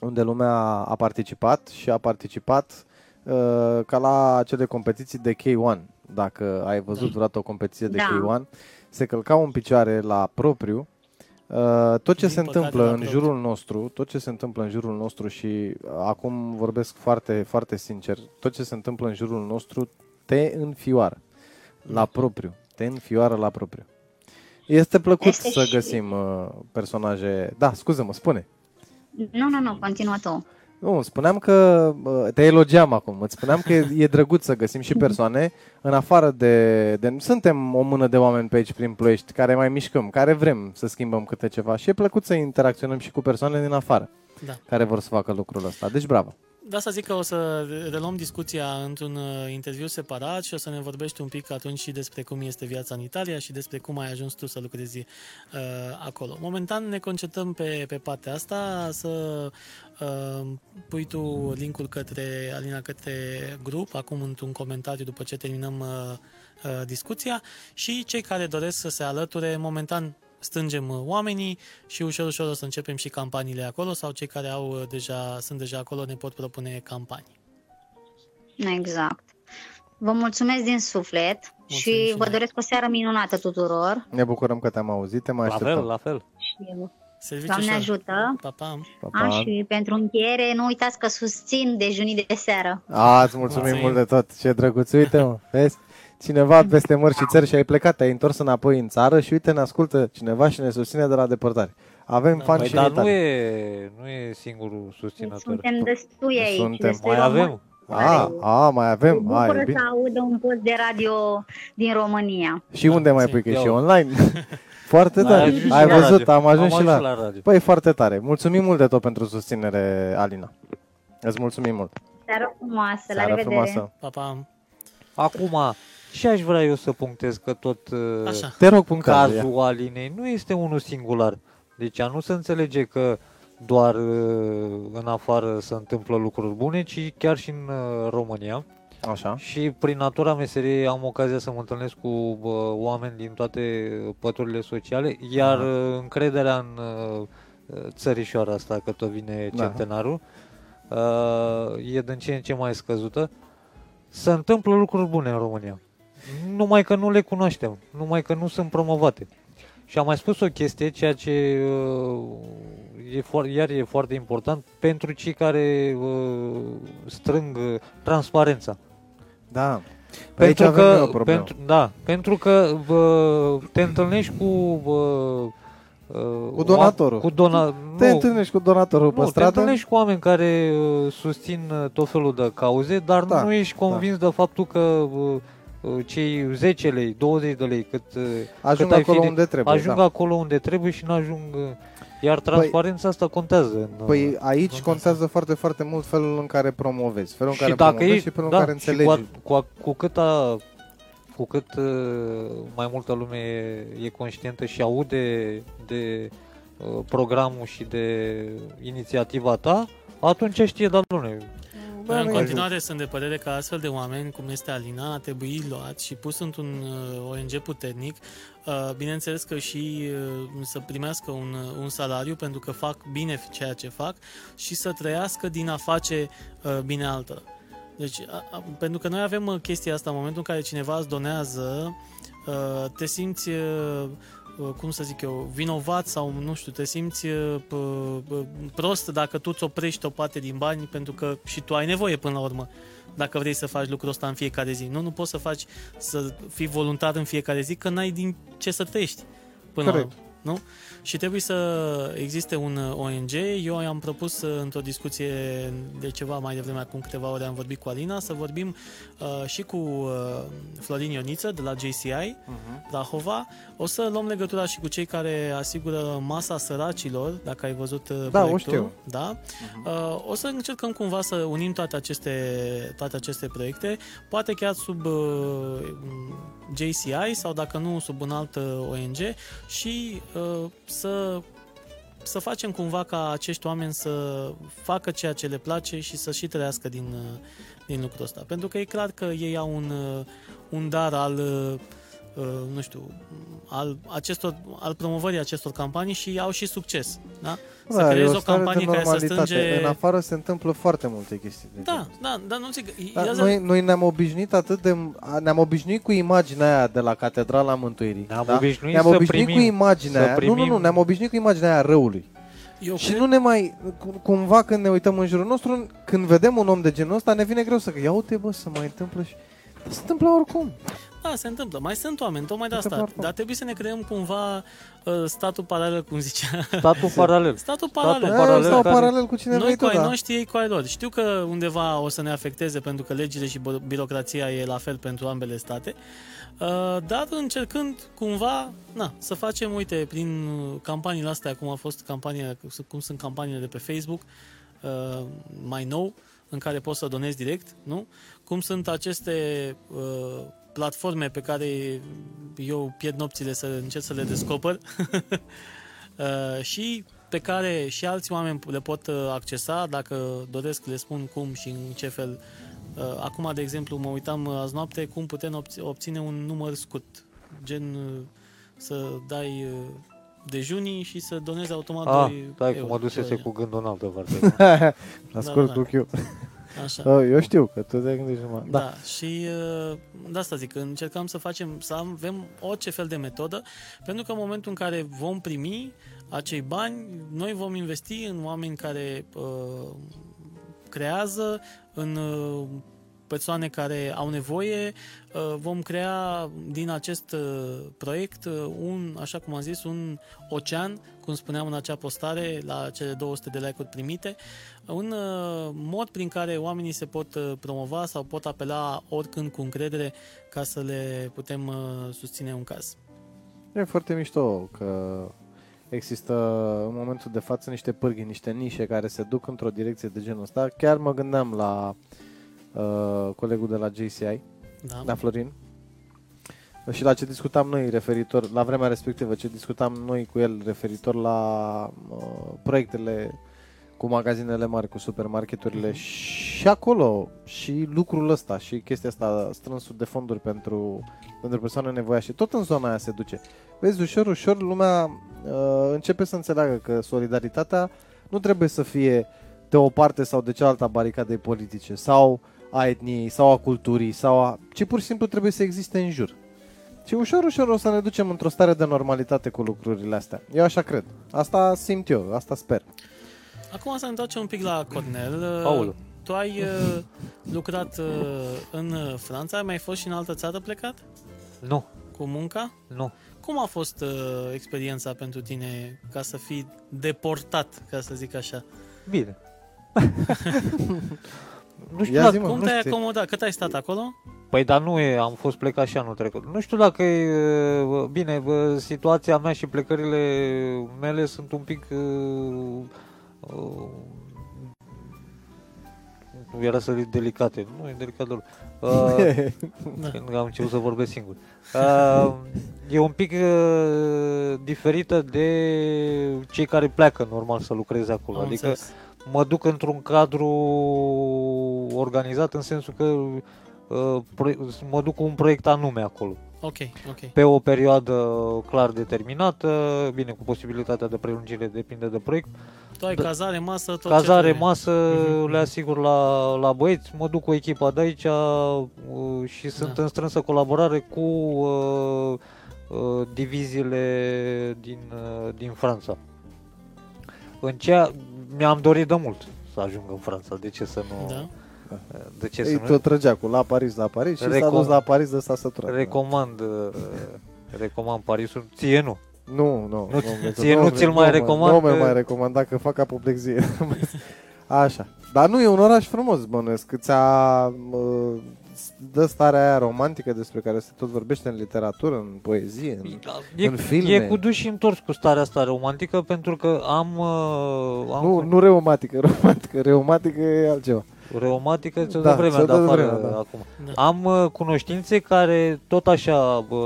unde lumea a participat și a participat uh, ca la acele competiții de K1. Dacă ai văzut Da. vreodată o competiție de Da. K1, se călcau în picioare la propriu. Uh, tot ce Din se păcate, întâmplă la în propriu. jurul nostru, tot ce se întâmplă în jurul nostru și uh, acum vorbesc foarte, foarte sincer, tot ce se întâmplă în jurul nostru te înfioară la propriu, te înfioară la propriu. Este plăcut Este să și- găsim uh, personaje... Da, scuză-mă, spune. Nu, nu, nu, continuă tu. Nu, spuneam că bă, te elogiam acum. Îți spuneam că e, e drăguț să găsim și persoane în afară de, de... Suntem o mână de oameni pe aici prin Ploiești care mai mișcăm, care vrem să schimbăm câte ceva și e plăcut să interacționăm și cu persoane din afară Da. care vor să facă lucrul ăsta. Deci bravo. De asta zic că o să reluăm discuția într-un uh, interviu separat și o să ne vorbești un pic atunci și despre cum este viața în Italia și despre cum ai ajuns tu să lucrezi uh, acolo. Momentan ne concentrăm pe, pe partea asta, să uh, pui tu linkul către Alina către grup, acum într-un comentariu după ce terminăm uh, uh, discuția și cei care doresc să se alăture, momentan strângem uh, oamenii și ușor, ușor o să începem și campaniile acolo sau cei care au uh, deja, sunt deja acolo ne pot propune campanii. Exact. Vă mulțumesc din suflet Mulțumim și și vă noi. doresc o seară minunată tuturor. Ne bucurăm că te-am auzit, te mai La așteptăm. fel, la fel. Și Deci Serviciu Doamne ușor. ajută! Pa, pa. Pa, A, pa. și pentru încheiere, nu uitați că susțin dejunii de seară. A, îți mulțumim Mulțumim. mult de tot. Ce drăguț. Uite, mă, vezi? Cineva peste mări și țări și ai plecat, te-ai întors înapoi în țară și uite, ne ascultă cineva și ne susține de la depărtare. Avem Da. fani Păi, și în dar nu Italia. e, nu e singurul Deci susținător. suntem destui aici, Suntem. destui Mai români. avem. A, a, mai avem. Mă A, e bucură bine. să audă un post de radio din România. Și unde mai zi. pui că e Ia și uite. online? Foarte Ai tare. ajuns și Ai la văzut, radio. am ajuns și la... radio. Păi, foarte tare. Mulțumim mult de tot pentru susținere, Alina. Îți mulțumim mult. Seară frumoasă, la Seara revedere! frumoasă. Pa, pa. Acum, ce aș vrea eu să punctez că tot uh, Așa. Te rog, punctează. cazul Alinei nu este unul singular. Deci a nu se înțelege că doar uh, în afară se întâmplă lucruri bune, ci chiar și în uh, România. Așa. Și prin natura meseriei am ocazia să mă întâlnesc cu uh, oameni din toate păturile sociale, iar Aha. uh, încrederea în uh, țărișoara asta, că tot vine Da. centenarul, uh, e din ce în ce mai scăzută. Se întâmplă lucruri bune în România. Numai că nu le cunoaștem, numai că nu sunt promovate. Și am mai spus o chestie, ceea ce uh, e fo- iar e foarte important pentru cei care uh, strâng uh, transparența. Da. Păi aici Pentru avem noi că, o problemă. pentru, da, pentru că bă, te întâlnești cu bă, Cu donatorul. Cu dona, Te nu, întâlnești cu donatorul pe nu, te stradă? întâlnești cu oameni care uh, susțin uh, tot felul de cauze, dar Da, nu ești convins de faptul că uh, uh, cei 10 lei, 20 de lei cât, uh, Ajung cât ai acolo fi de- unde trebuie. ajung da. acolo unde trebuie și nu ajung uh, iar transparența asta contează. În, uh, Păi aici Contează. contează foarte, foarte mult felul în care promovezi. Felul în și care dacă promovezi ești, și felul da, în care și înțelegi. cu, a, cu, a, cu cât a, cu cât uh, mai multă lume e, e conștientă și aude de uh, programul și de inițiativa ta, atunci știe, dar nu Dar în continuare sunt de părere că astfel de oameni, cum este Alina, a trebuit luat și pus într-un uh, ONG puternic, uh, bineînțeles că și uh, să primească un, un salariu pentru că fac bine ceea ce fac și să trăiască din a face bine altora. Deci, a, a, pentru că noi avem chestia asta în momentul în care cineva îți donează, te simți cum să zic eu, vinovat sau nu știu, te simți prost dacă tu îți oprești o parte din bani pentru că și tu ai nevoie până la urmă dacă vrei să faci lucrul ăsta în fiecare zi. Nu, nu poți să faci să fii voluntar în fiecare zi că n-ai din ce să trăiești. Până Corect. La, nu? și trebuie să existe un uh, ONG. Eu am propus uh, într-o discuție de ceva mai devreme, acum câteva ore am vorbit cu Alina, să vorbim uh, și cu uh, Florin Ioniță de la JCI, uh-huh. Mhm. Rahova. O să luăm legătura și cu cei care asigură masa săracilor, dacă ai văzut uh, da, proiectul. O știu. Da, uh-huh. uh, O să încercăm cumva să unim toate aceste, toate aceste proiecte, poate chiar sub uh, JCI sau dacă nu sub un alt uh, ONG și uh, să, să facem cumva ca acești oameni să facă ceea ce le place și să și trăiască din, din lucrul ăsta. Pentru că e clar că ei au un, un dar al Uh, nu știu, al, acestor, al promovării acestor campanii și au și succes. Da? Să da, creezi o, o campanie care să strânge... În afară se întâmplă foarte multe chestii. Da, da, dar nu zic... Da, noi, noi ne-am obișnuit atât de... Ne-am obișnuit cu imaginea aia de la Catedrala Mântuirii. Ne-am da? obișnuit, ne-am obișnuit primim, cu imaginea aia... Primim... Nu, nu, nu, ne-am obișnuit cu imaginea aia răului. Eu și cred... nu ne mai, cumva când ne uităm în jurul nostru, când vedem un om de genul ăsta, ne vine greu să, ia uite bă, să mai întâmplă și... Se întâmplă oricum. Da, se întâmplă. Mai sunt oameni, tocmai de asta. Dar trebuie să ne creăm cumva uh, statul paralel, cum zicea. Statul paralel. Statul paralel. Statul paralel, Stau care... paralel cu cine Noi cu ai da. noștri, ei cu ai lor. Știu că undeva o să ne afecteze pentru că legile și birocrația e la fel pentru ambele state. Uh, dar încercând cumva na, să facem, uite, prin campaniile astea, cum a fost campania, cum sunt campaniile de pe Facebook, uh, mai nou, în care poți să donezi direct, nu? Cum sunt aceste uh, platforme pe care eu pierd nopțile să încerc să le descoper uh, și pe care și alți oameni le pot uh, accesa dacă doresc, le spun cum și în ce fel. Uh, acum, de exemplu, mă uitam azi noapte cum putem obține un număr scurt, gen să dai dejunii și să donezi automat ah, 2 dai, euro. mă dusese cu gândul în altă parte. Ascult da, da, da. Cu Așa. Oh, eu știu că tu te gândești numai. Da. da, și uh, de asta zic, încercăm să facem, să avem orice fel de metodă, pentru că în momentul în care vom primi acei bani, noi vom investi în oameni care uh, creează, în uh, persoane care au nevoie, uh, vom crea din acest uh, proiect uh, un, așa cum am zis, un ocean, cum spuneam în acea postare, la cele 200 de like-uri primite, un mod prin care oamenii se pot promova sau pot apela oricând cu încredere ca să le putem susține un caz. E foarte mișto că există în momentul de față niște pârghii, niște nișe care se duc într-o direcție de genul ăsta. Chiar mă gândeam la uh, colegul de la JCI, da. la Florin, și la ce discutam noi referitor, la vremea respectivă, ce discutam noi cu el referitor la uh, proiectele cu magazinele mari, cu supermarketurile mm-hmm. și acolo și lucrul ăsta și chestia asta strânsul de fonduri pentru, pentru persoane nevoiașe, tot în zona aia se duce. Vezi, ușor, ușor lumea uh, începe să înțeleagă că solidaritatea nu trebuie să fie de o parte sau de cealaltă a baricadei politice sau a etniei sau a culturii, sau a... ci pur și simplu trebuie să existe în jur. Și ușor, ușor o să ne ducem într-o stare de normalitate cu lucrurile astea. Eu așa cred. Asta simt eu, asta sper. Acum să ne întoarcem un pic la Cornel. Paul. Tu ai uh, lucrat uh, în Franța, ai mai fost și în altă țară plecat? Nu. Cu munca? Nu. Cum a fost uh, experiența pentru tine ca să fii deportat, ca să zic așa? Bine. Nu știu dacă, cum te-ai acomodat? Cât ai stat acolo? Păi dar nu e, am fost plecat și anul trecut. Nu știu dacă e, bine, situația mea și plecările mele sunt un pic era să zic delicate. Nu e delicat deloc. Uh, când am început să vorbesc singur. Uh, e un pic uh, diferită de cei care pleacă normal să lucreze acolo. Am adică înțeles. Mă duc într-un cadru organizat în sensul că uh, proie- mă duc cu un proiect anume acolo. Ok, ok. Pe o perioadă clar determinată, bine, cu posibilitatea de prelungire depinde de proiect. Tu ai Da. cazare, masă, tot ce Cazare, trebuie. masă, Mhm. le asigur la, la băieți, mă duc cu echipa de aici uh, și sunt Da. în strânsă colaborare cu uh, uh, diviziile din, uh, din Franța. În ceea, mi-am dorit de mult să ajung în Franța, de ce să nu... Da. De ce Ei să tot trăgea cu la Paris, la Paris și s-a Recom- dus la Paris de s-a săturat. nu? Recomand, uh, recomand Parisul, ție nu. Nu, nu. Nu- nu, ție nu ți-l mai mă- recomand Nu mi că- mai recomanda că fac apoplexie. Așa. Dar nu e un oraș frumos, bănuiesc. Ți-a uh, dă starea aia romantică despre care se tot vorbește în literatură, în poezie. În... E, În filme. e cu duș și întors cu starea asta romantică pentru că am, uh, am Nu, nu reumatică, romantică. Reumatică e altceva. Reumatică ți-o Da, dă vremea ți-o de dă afară vremea, da. acum. Da. Am uh, cunoștințe care tot așa uh,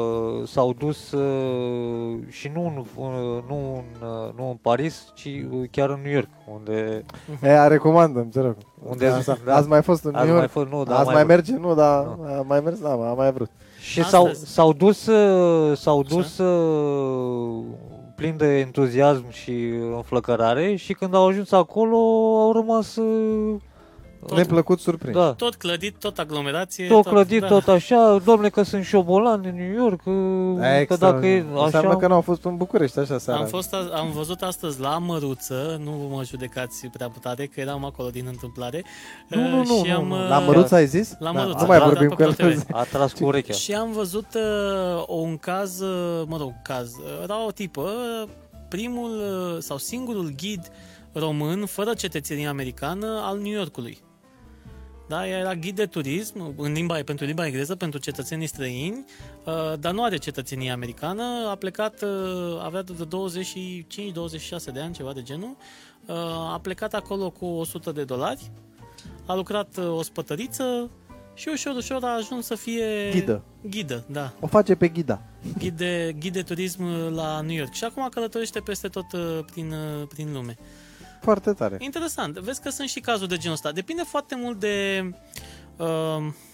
s-au dus uh, și nu în, uh, nu, în, uh, nu în Paris, ci uh, chiar în New York, unde, E, recomandăm, te rog. Unde- Azi, da. azi mai fost în azi New mai York. fost, nu, dar Azi mai vrut. merge? Nu, dar a mai mers, da, a mai vrut. Și Astăzi. s-au, s-au dus, uh, s-au Așa. dus uh, plin de entuziasm și înflăcărare și când au ajuns acolo au rămas uh, Tot- Neplăcut surprins. da, Tot clădit, tot aglomerație. tot clădit, da. tot așa, domne că sunt șobolan în New York, uh, că Extra. dacă e Înseamnă așa... că n-au fost în București, așa seara. Am, fost, a- am văzut astăzi la Măruță, nu mă judecați prea tare, că eram acolo din întâmplare. Nu, uh, nu, nu, și nu, am, nu. uh, La Măruț ai zis? La Da, Măruță, Nu mai da, vorbim da, cu el. pe TV. A tras cu urechea. Și am văzut uh, un caz, uh, mă rog, caz, uh, era o tipă, uh, primul uh, sau singurul ghid român fără cetățenie americană al New Yorkului. Da, ea era ghid de turism în limba, pentru limba engleză, pentru cetățenii străini, uh, dar nu are cetățenie americană. A plecat, uh, avea de 25-26 de ani, ceva de genul. Uh, A plecat acolo cu 100 de dolari, a lucrat uh, o spătăriță și ușor, ușor a ajuns să fie Ghidă. Ghidă, da. O face pe ghida. Ghid de, ghid de turism la New York. Și acum călătorește peste tot uh, prin, uh, prin lume. Foarte tare. Interesant. Vezi că sunt și cazuri de genul ăsta. Depinde foarte mult de uh,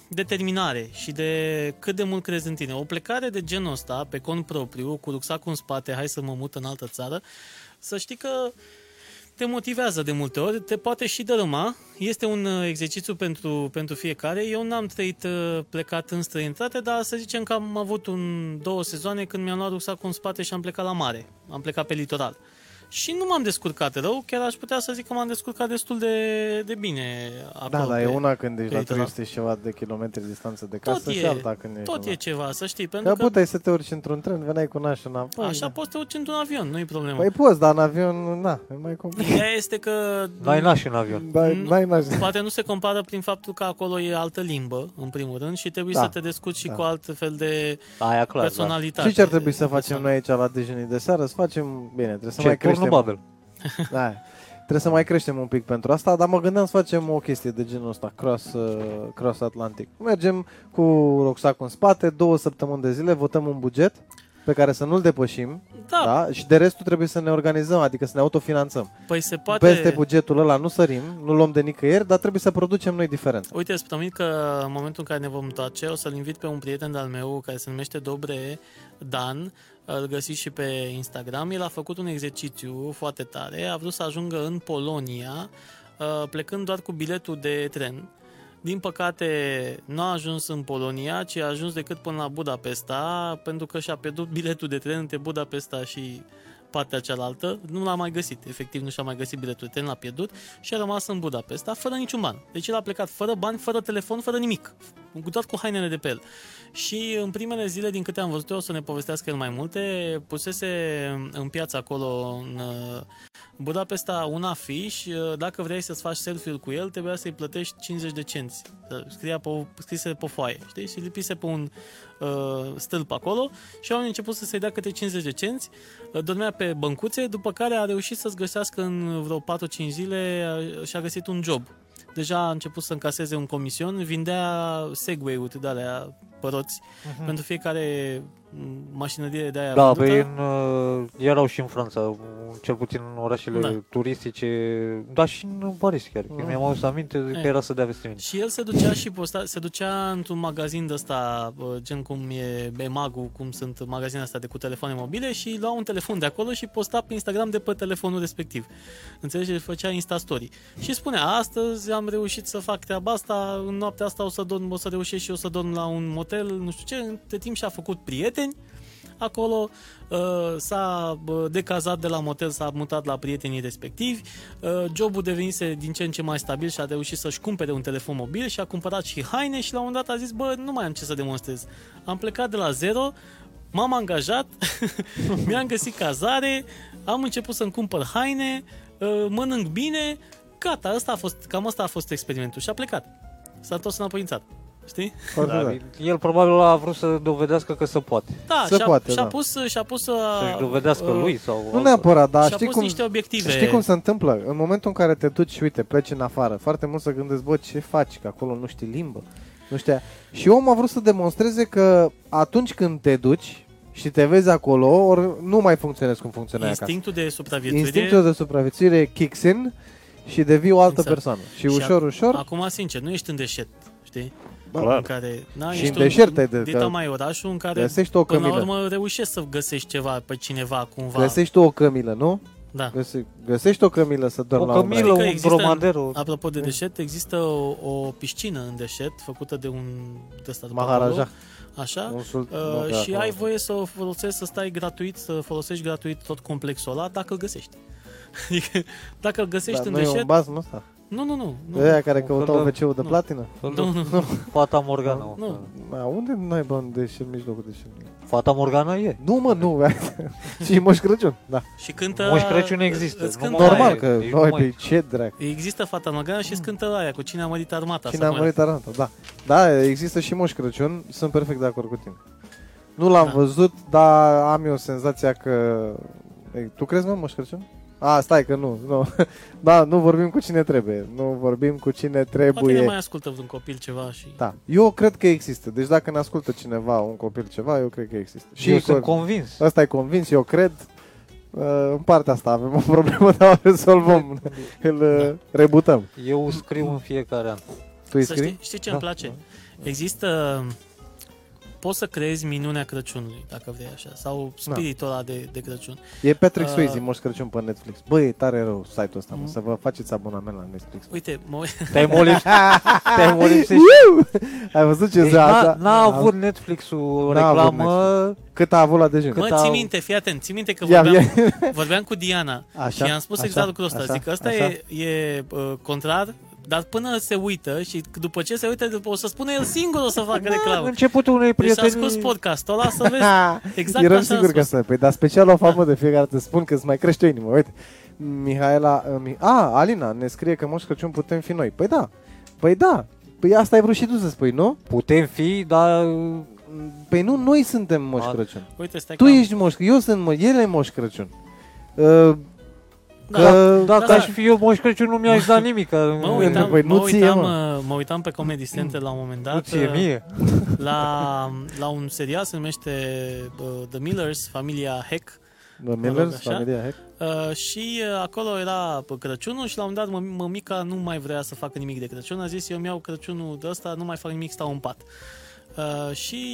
determinare și de cât de mult crezi în tine. O plecare de genul ăsta, pe cont propriu, cu rucsacul în spate, hai să mă mut în altă țară, să știi că te motivează de multe ori, te poate și dărâma. Este un uh, exercițiu pentru, pentru fiecare. Eu n-am trăit uh, plecat în străinătate, dar să zicem că am avut un, două sezoane când mi-am luat rucsacul în spate și am plecat la mare. Am plecat pe litoral. Și nu m-am descurcat rău, chiar aș putea să zic că m-am descurcat destul de, de bine acolo. Da, dar e pe- una când ești pe la litoral. 300 și ceva de kilometri distanță de Tot casă e- și alta când ești Tot la- e ceva, să știi, pentru Că că puteai să te urci într-un tren, veneai cu nașul înapoi. așa da. poți să te urci într-un avion, nu-i problemă. Păi poți, dar în avion, na, e mai complicat. Ideea este că N-ai naș în avion. N-ai, Nu- n-ai naș. poate nu se compară prin faptul că acolo e altă limbă, în primul rând, și trebuie Da. să te descurci și Da. cu alt fel de Aia clar, da. personalitate. Și ce ar trebui să facem persoană. noi aici la dejunii de seară? Să facem, bine, trebuie să Ce, mai turnul creștem. Babel. Da. Trebuie să mai creștem un pic pentru asta, dar mă gândeam să facem o chestie de genul ăsta, cross, uh, cross Atlantic. Mergem cu rucsacul în spate, două săptămâni de zile, votăm un buget pe care să nu-l depășim Da, da? și de restul trebuie să ne organizăm, adică să ne autofinanțăm. păi se poate... Peste bugetul ăla nu sărim, nu luăm de nicăieri, dar trebuie să producem noi diferența. Uite, îți promit că în momentul în care ne vom întoarce, o să-l invit pe un prieten al meu care se numește Dobre Dan, îl găsiți și pe Instagram. El a făcut un exercițiu foarte tare, a vrut să ajungă în Polonia, uh, plecând doar cu biletul de tren. Din păcate, nu a ajuns în Polonia, ci a ajuns decât până la Budapesta, pentru că și-a pierdut biletul de tren între Budapesta și partea cealaltă, nu l-a mai găsit, efectiv nu și-a mai găsit biletul de tren, l-a pierdut și a rămas în Budapesta fără niciun ban. Deci el a plecat fără bani, fără telefon, fără nimic, doar cu hainele de pe el. Și în primele zile, din câte am văzut eu, o să ne povestească el mai multe, pusese în piață acolo în uh, Budapesta un afiș, uh, dacă vrei să-ți faci selfie-ul cu el, trebuia să-i plătești 50 de cenți. Uh, Scria pe, o- scrise pe foaie, știi? Și lipise pe un uh, stâlp acolo și oamenii au început să se dea câte 50 de cenți, uh, dormea pe băncuțe, după care a reușit să-ți găsească în vreo 4-5 zile uh, și a găsit un job deja a început să încaseze un comision, vindea Segway-uri de alea păroți Mhm. pentru fiecare m, mașinărie de aia Da, vândută. pe în, uh, erau și în Franța, cel puțin în orașele Da. turistice, da și în Paris chiar. Mhm. Mm. Mi-am adus aminte că Eh. era să dea vestimente. Și el se ducea și posta, se ducea într-un magazin de ăsta, bă, gen cum e Emagu, cum sunt magazinele astea de cu telefoane mobile și lua un telefon de acolo și posta pe Instagram de pe telefonul respectiv. Înțelegi? Făcea Insta Story. Și spunea, astăzi am reușit să fac treaba asta, în noaptea asta o să, dorm, o să reușesc și o să dorm la un motel, nu știu ce, între timp și-a făcut prieteni, acolo uh, s-a uh, decazat de la motel, s-a mutat la prietenii respectivi, uh, jobul devenise din ce în ce mai stabil și a reușit să-și cumpere un telefon mobil și a cumpărat și haine și la un moment dat a zis, bă, nu mai am ce să demonstrez. Am plecat de la zero, m-am angajat, mi-am găsit cazare, am început să-mi cumpăr haine, uh, mănânc bine, gata, asta a fost, cam asta a fost experimentul și a plecat. S-a întors înapoi în țară. Știi? Foarte Da, da. el probabil a vrut să dovedească că se poate. Da, Se și-a, poate, și-a da. pus, și-a pus Să-și dovedească uh, lui sau... Nu neapărat, dar și-a știi pus cum, niște obiective. știi cum se întâmplă? În momentul în care te duci și uite, pleci în afară, foarte mult să gândesc, bă, ce faci, că acolo nu știi limbă. Nu știa. Și omul a vrut să demonstreze că atunci când te duci și te vezi acolo, ori nu mai funcționezi cum funcționai acasă. Instinctul de supraviețuire. Instinctul de supraviețuire kicks in și devii o altă Exact. persoană. Și, Și ușor, ac- ușor, Acum, sincer, nu ești în deșert, știi? Clar. În care, na, Și ești în deșert ai un, de- dita că mai orașul în care găsești o până la cămilă. urmă reușești să găsești ceva pe cineva cumva. Găsești tu o cămilă, nu? Da. Găse- Găsești o cămilă să dormi O la un cămilă, Adică un există- dromader, Apropo de deșert, există o, o piscină în deșert făcută de un de ăsta de pe Maharaja. acolo, Așa. Un sult- Uh, nu, că și acolo. ai voie să o folosești, să stai gratuit, să folosești gratuit tot complexul ăla dacă îl găsești. Adică dacă îl găsești Dar în nu e un deșert... bazm ăsta? Nu, nu, nu. nu. De aia care Un căutau fel de- wc de nu. platină? Nu, nu. Fata Morgana. mă. Nu. Da, unde n-ai bani de și în mijlocul de și Fata Morgana e. Nu mă, nu, și Moș Crăciun, da. Și cântă... Moș Crăciun există. îți nu cântă mai Normal e, că deci noi nu mai- pe ce drac. Există Fata Morgana și îți cântă aia cu cine a mărit armata. Cine sau a cum murit arată, da. Da, există și Moș Crăciun, sunt perfect de acord cu tine. Nu l-am Da. văzut, dar am eu senzația că... Ei, Tu crezi, mă, Moș Crăciun? A, stai că nu, nu. Da, nu vorbim cu cine trebuie. Nu vorbim cu cine era. Poate ne trebuie. mai ascultă vreun copil ceva și... Da, eu cred că există. Deci dacă ne ascultă cineva, un copil ceva, eu cred că există. Și eu sunt co- convins. Ăsta e convins, eu cred. Uh, în partea asta avem o problemă, dar o rezolvăm. Îl uh, rebutăm. Eu scriu în fiecare an. Tu îi Să scrii? știi, știi ce Da, îmi place? da. Există... Poți să creezi minunea Crăciunului, dacă vrei așa, sau spiritul ăla de, de Crăciun. E Patrick Uh, Swayze, Moș Crăciun pe Netflix. Băi, e tare rău site-ul ăsta, mă, Mm. să vă faceți abonament la Netflix. Uite, mă, Te-ai molipsit. Te-ai molipsit. Ai văzut ce Deci se n-a, așa? n-a avut Netflix-ul N-a avut reclamă. Cât a avut la dejun? Cât mă, au- ții minte, fii atent, ții minte că Ia, vorbeam, ia. vorbeam cu Diana Așa, și i-am spus așa, exact lucrul ăsta. așa, Zic că ăsta așa. e, e uh, contrar, dar până se uită și după ce se uită, după, o să spună el singur o să facă reclamă. Începutul unei Deci s-a prietenii. scos podcastul ăla să vezi exact Eram așa sigur a că spus. să. Păi, dar special o famă de fiecare dată spun că îți mai crește inima. Uite, Mihaela... uh, Mi- A, Alina ne scrie că Moș Crăciun putem fi noi. Păi da, păi da. Păi asta ai vrut și tu să spui, nu? Putem fi, dar Păi nu, noi suntem Moș A, Crăciun. Uite, stai Tu că am- ești Moș eu sunt Moș, el e Moș Crăciun. Uh, Da, că- dacă da. aș fi eu Moș Crăciun nu mi-aș da nimic. Că Mă Nu, uitam, păi mă, nu ție, uitam, mă. uh, mă uitam pe Comedy Central la un moment dat nu ție uh, mie. la, la un serial se numește uh, The Millers, familia Heck The rog, Millers, așa. familia Heck. uh, și uh, acolo era pe Crăciunul și la un moment dat mă, mămica nu mai vrea să facă nimic de Crăciun, a zis eu mi-au Crăciunul de ăsta, nu mai fac nimic, stau în pat. Uh, și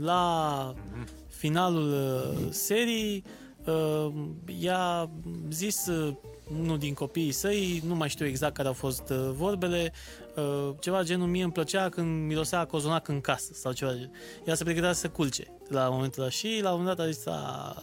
la finalul uh, serii uh, i-a zis uh, unul din copiii săi, nu mai știu exact care au fost uh, vorbele, uh, ceva genul mie îmi plăcea când mirosea cozonac în casă sau ceva. de- Ea se pregătea să se culce la momentul ăla și la un moment dat a zis a,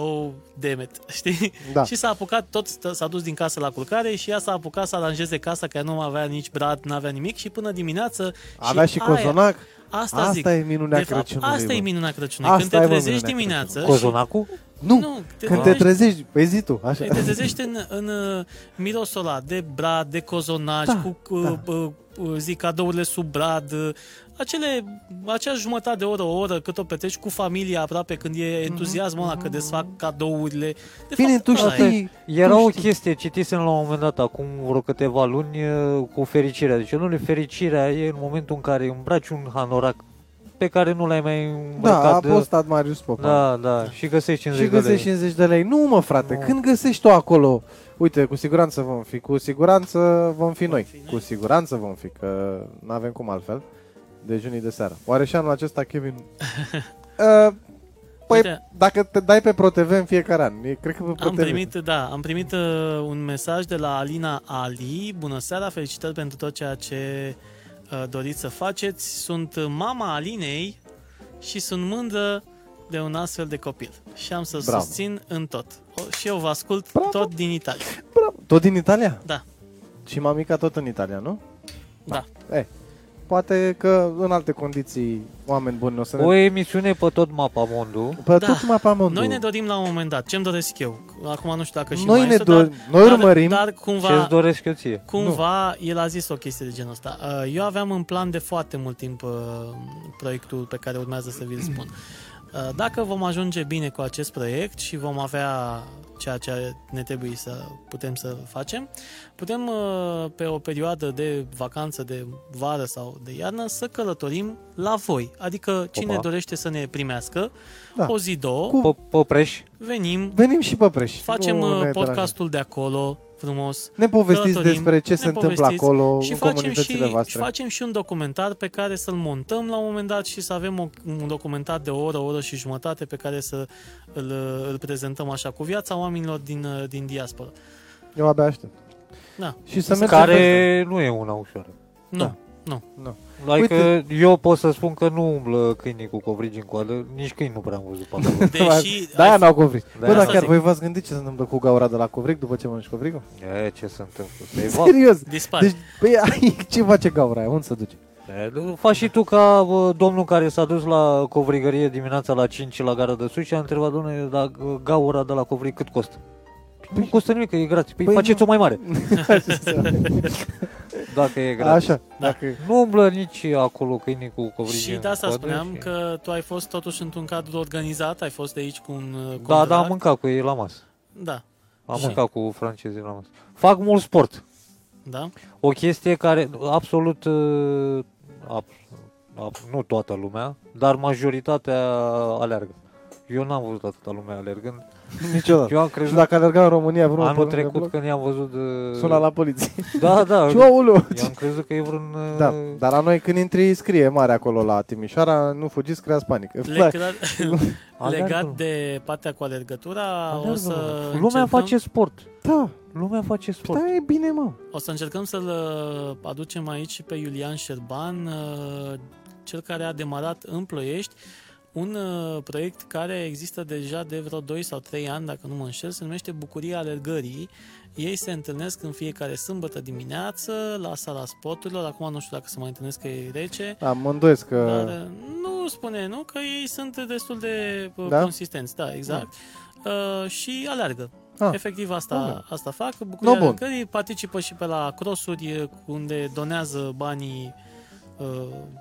oh, damn it, știi? Da. Și s-a apucat, tot stă- s-a dus din casă la culcare și ea s-a apucat să aranjeze casa, că ea nu avea nici brad, nu avea nimic și până dimineață Avea și aia- cozonac. Asta, Asta zic. e minunea de fapt, Crăciunului. asta e bă. minunea Crăciunului. Asta Când e, te bă, trezești minunea dimineață și, Cozonacul? Nu, nu, te când te trezești, trezești, păi zi tu, așa. te trezești în, în uh, mirosul ăla de brad, de cozonaci, Da, cu, cu da. uh, uh, zic, cadourile sub brad, uh, acele, acea jumătate de oră, o oră cât o petreci cu familia aproape când e entuziasmul ăla că desfac cadourile. De Bine, fapt, tu ăla e. știi, Era tu o știi. chestie, citisem la un moment dat, acum vreo câteva luni, uh, cu fericirea. Deci, nu fericirea e în momentul în care îmbraci un hanorac pe care nu l-ai mai Da, îmbrăcat. a postat Marius Popa. da, da, și găsești 50 Și de lei. găsești 50 de lei. Nu, mă, frate, Nu. când găsești tu acolo, uite, cu siguranță vom fi, cu siguranță vom fi noi. fi noi. Cu siguranță vom fi, că nu avem cum altfel. Dejunii de seară. Oare și anul acesta, Kevin? uh, păi, Uite. dacă te dai pe ProTV în fiecare an, e, cred că pe Am ProTV. primit, da, am primit uh, un mesaj de la Alina Ali. Bună seara, felicitări pentru tot ceea ce uh, doriți să faceți. Sunt mama Alinei și sunt mândră de un astfel de copil. Și am să Bravo. susțin în tot. O, și eu vă ascult Bravo. tot din Italia. Bravo. Tot din Italia? Da. Și mamica tot în Italia, nu? Da. E, poate că în alte condiții oameni buni o să ne... O emisiune pe tot mapa mondul. Pe Da. tot mapamondul. Noi ne dorim la un moment dat. Ce-mi doresc eu? Acum nu știu dacă și Noi mai ne este, dorim, dar, noi urmărim. Dar, dar Ce-ți cumva, doresc eu ție? cumva el a zis o chestie de genul ăsta. Uh, Eu aveam în plan de foarte mult timp uh, proiectul pe care urmează să vi-l spun. Uh, Dacă vom ajunge bine cu acest proiect și vom avea ceea ce ne trebuie să putem să facem, putem uh, pe o perioadă de vacanță de vară sau de iarnă să călătorim la voi. Adică cine Opa. dorește să ne primească Da. o zi, două, Cu- P- Popreș? venim, Venim și pe preș. facem Nu uh, ne deranjează. podcastul de acolo, frumos, Ne povestiți călătorim, despre ce ne se întâmplă povestiți acolo și în facem comunitățile și, voastre. și facem și un documentar pe care să-l montăm la un moment dat și să avem o, un documentar de o oră, o oră și jumătate pe care să îl, îl prezentăm așa cu viața oamenilor din, din diaspora. Eu abia aștept. Da. Și să mergem Care nu e una ușoară. Nu, Da. nu. Nu. Adică Uite. eu pot să spun că nu umblă câinii cu covrigi în coadă, nici câini nu prea am văzut pe acolo. Deși Da, aia ai, n-au covrig. Da, Bă, dar asta chiar zic. voi v-ați gândit ce se întâmplă cu gaura de la covrig după ce mănânci covrigul? E, ce se întâmplă? Se eva- Serios. dispari. Deci, băi, ai, ce face gaura aia? Unde se duce? E, Faci și tu ca bă, domnul care s-a dus la covrigărie dimineața la 5 la gara de sus și a întrebat, domnule, la gaura de la covrig cât costă? Nu costă nimic, că e gratis. Păi, Păi faceți-o mai mare, dacă e gratis. Așa, Da. dacă... Nu umblă nici acolo câinii cu covrigi Și în de asta coadă spuneam și- că tu ai fost totuși într-un cadru organizat, ai fost de aici cu un uh, Da, contract. da, am mâncat cu ei la masă. Da, Am Și? mâncat cu francezii la masă. Fac mult sport. da. O chestie care absolut, uh, ab, ab, nu toată lumea, dar majoritatea aleargă. Eu n-am văzut atâta lume alergând. Niciodată. Eu am Și crezut dacă alerga în România vreun anul pe lângă trecut bloc, când i-am văzut... Uh, Suna la poliție. Da, da. Și aoleu! Eu am crezut că e vreun... Uh, Da, dar la noi când intri scrie mare acolo la Timișoara, nu fugiți, creați panică. Da, Legat, Alergă, legat mă. de partea cu alergătura, alergă, o să mă. Lumea încercăm, face sport. da, Lumea face sport. da, e bine, mă. o să încercăm să-l uh, aducem aici și pe Iulian Șerban, uh, cel care a demarat în Ploiești un uh, proiect care există deja de vreo 2 sau 3 ani, dacă nu mă înșel, se numește Bucuria Alergării. Ei se întâlnesc în fiecare sâmbătă dimineață la sala sporturilor. Acum nu știu dacă se mai întâlnesc că e rece. Da, mă îndoiesc că... Dar uh, nu spune, nu? Că ei sunt destul de uh, Da? consistenți, da, exact. Uh, și aleargă. Ah. Efectiv asta, Bun. asta fac. Bucuria No, bun. Alergării participă și pe la crossuri unde donează banii uh,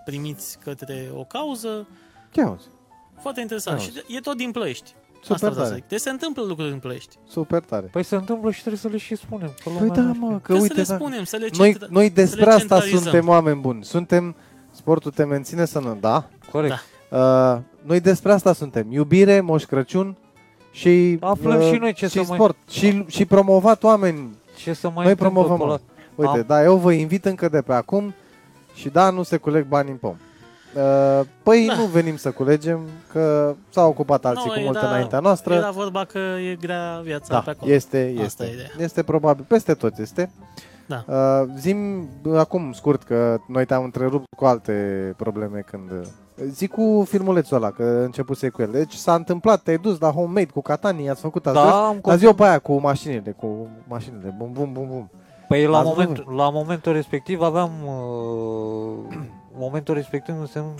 primiți către o cauză. Ce auzi? Foarte interesant. Auzi. Și e tot din Ploiești. Super asta vreau să tare. zic. Deci se întâmplă lucruri în Ploiești. Super tare. Păi se întâmplă și trebuie să le și spunem. Că Păi lumea da, nu știe. mă, că Că uite, să le da. spunem, să le noi, centra- noi să despre le asta centralizăm. suntem oameni buni. Suntem, sportul te menține sănătos, da? Corect. Da. Uh, noi despre asta suntem. Iubire, Moș Crăciun și, uh, Aflăm și noi ce și să mai- sport. Și, și promovat oameni. Ce să mai Noi întâmplă promovăm, pe mă. ăla? Uite, Am- da, eu vă invit încă de pe acum și da, nu se culeg bani în pom. Uh, păi Da. nu venim să culegem, că s-au ocupat alții Nu, cu multe era- înaintea noastră. Era vorba că e grea viața pe Da, acolo. este, Asta este. e ideea. Este probabil, peste tot este. Da. Uh, zim acum scurt că noi te-am întrerupt cu alte probleme când... Zic cu filmulețul ăla, că începuse cu el. Deci s-a întâmplat, te-ai dus la homemade cu Catania, ați făcut azi. Da, am Dar zi-o pe aia cu mașinile, cu mașinile, bum, bum, bum, bum. Păi la, Ați moment, văzut? la momentul respectiv aveam uh, momentul respectiv înseamnă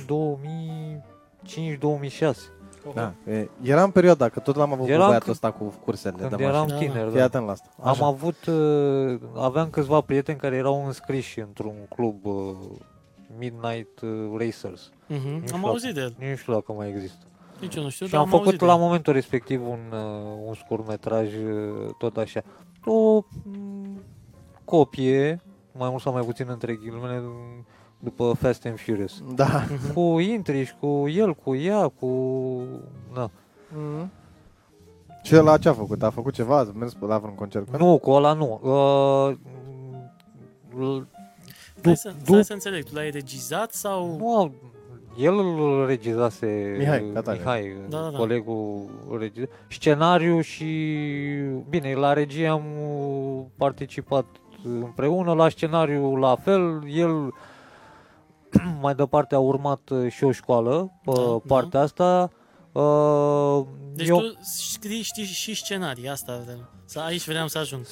2005-2006 Da. E, era în perioada, că tot l-am avut Eram cu băiatul când- ăsta cu cursele când de eram mașini. Da, tiner Fii da. atent la asta. Am Așa. avut uh, aveam câțiva prieteni care erau înscriși într-un club uh, Midnight uh, Racers. Mhm, Nu Am știu auzit de el. Nici nu știu dacă mai există. Nici eu nu știu, Și dar am am făcut auzit de la el. momentul respectiv un, uh, un scurtmetraj uh, tot așa. O mm, copie, mai mult sau mai puțin între ghilimele, după Fast and Furious. Da. Cu intriși, cu el, cu ea, cu... Na. Mm. Și ăla ce a făcut? A făcut ceva? A mers la vreun concert? Nu, cu ăla nu. Uh, l- Stai să, du- stai să înțeleg, tu l-ai regizat sau... nu, el îl regizase Mihai Catania. Mihai Da, da, da. colegul regiza. Scenariu și bine, la regie am participat împreună, la scenariu la fel, el mai departe a urmat și o școală pe Da, partea asta. Uh, Deci eu, tu scrii, știi și scenarii, asta vreau. Să, aici vreau să ajung.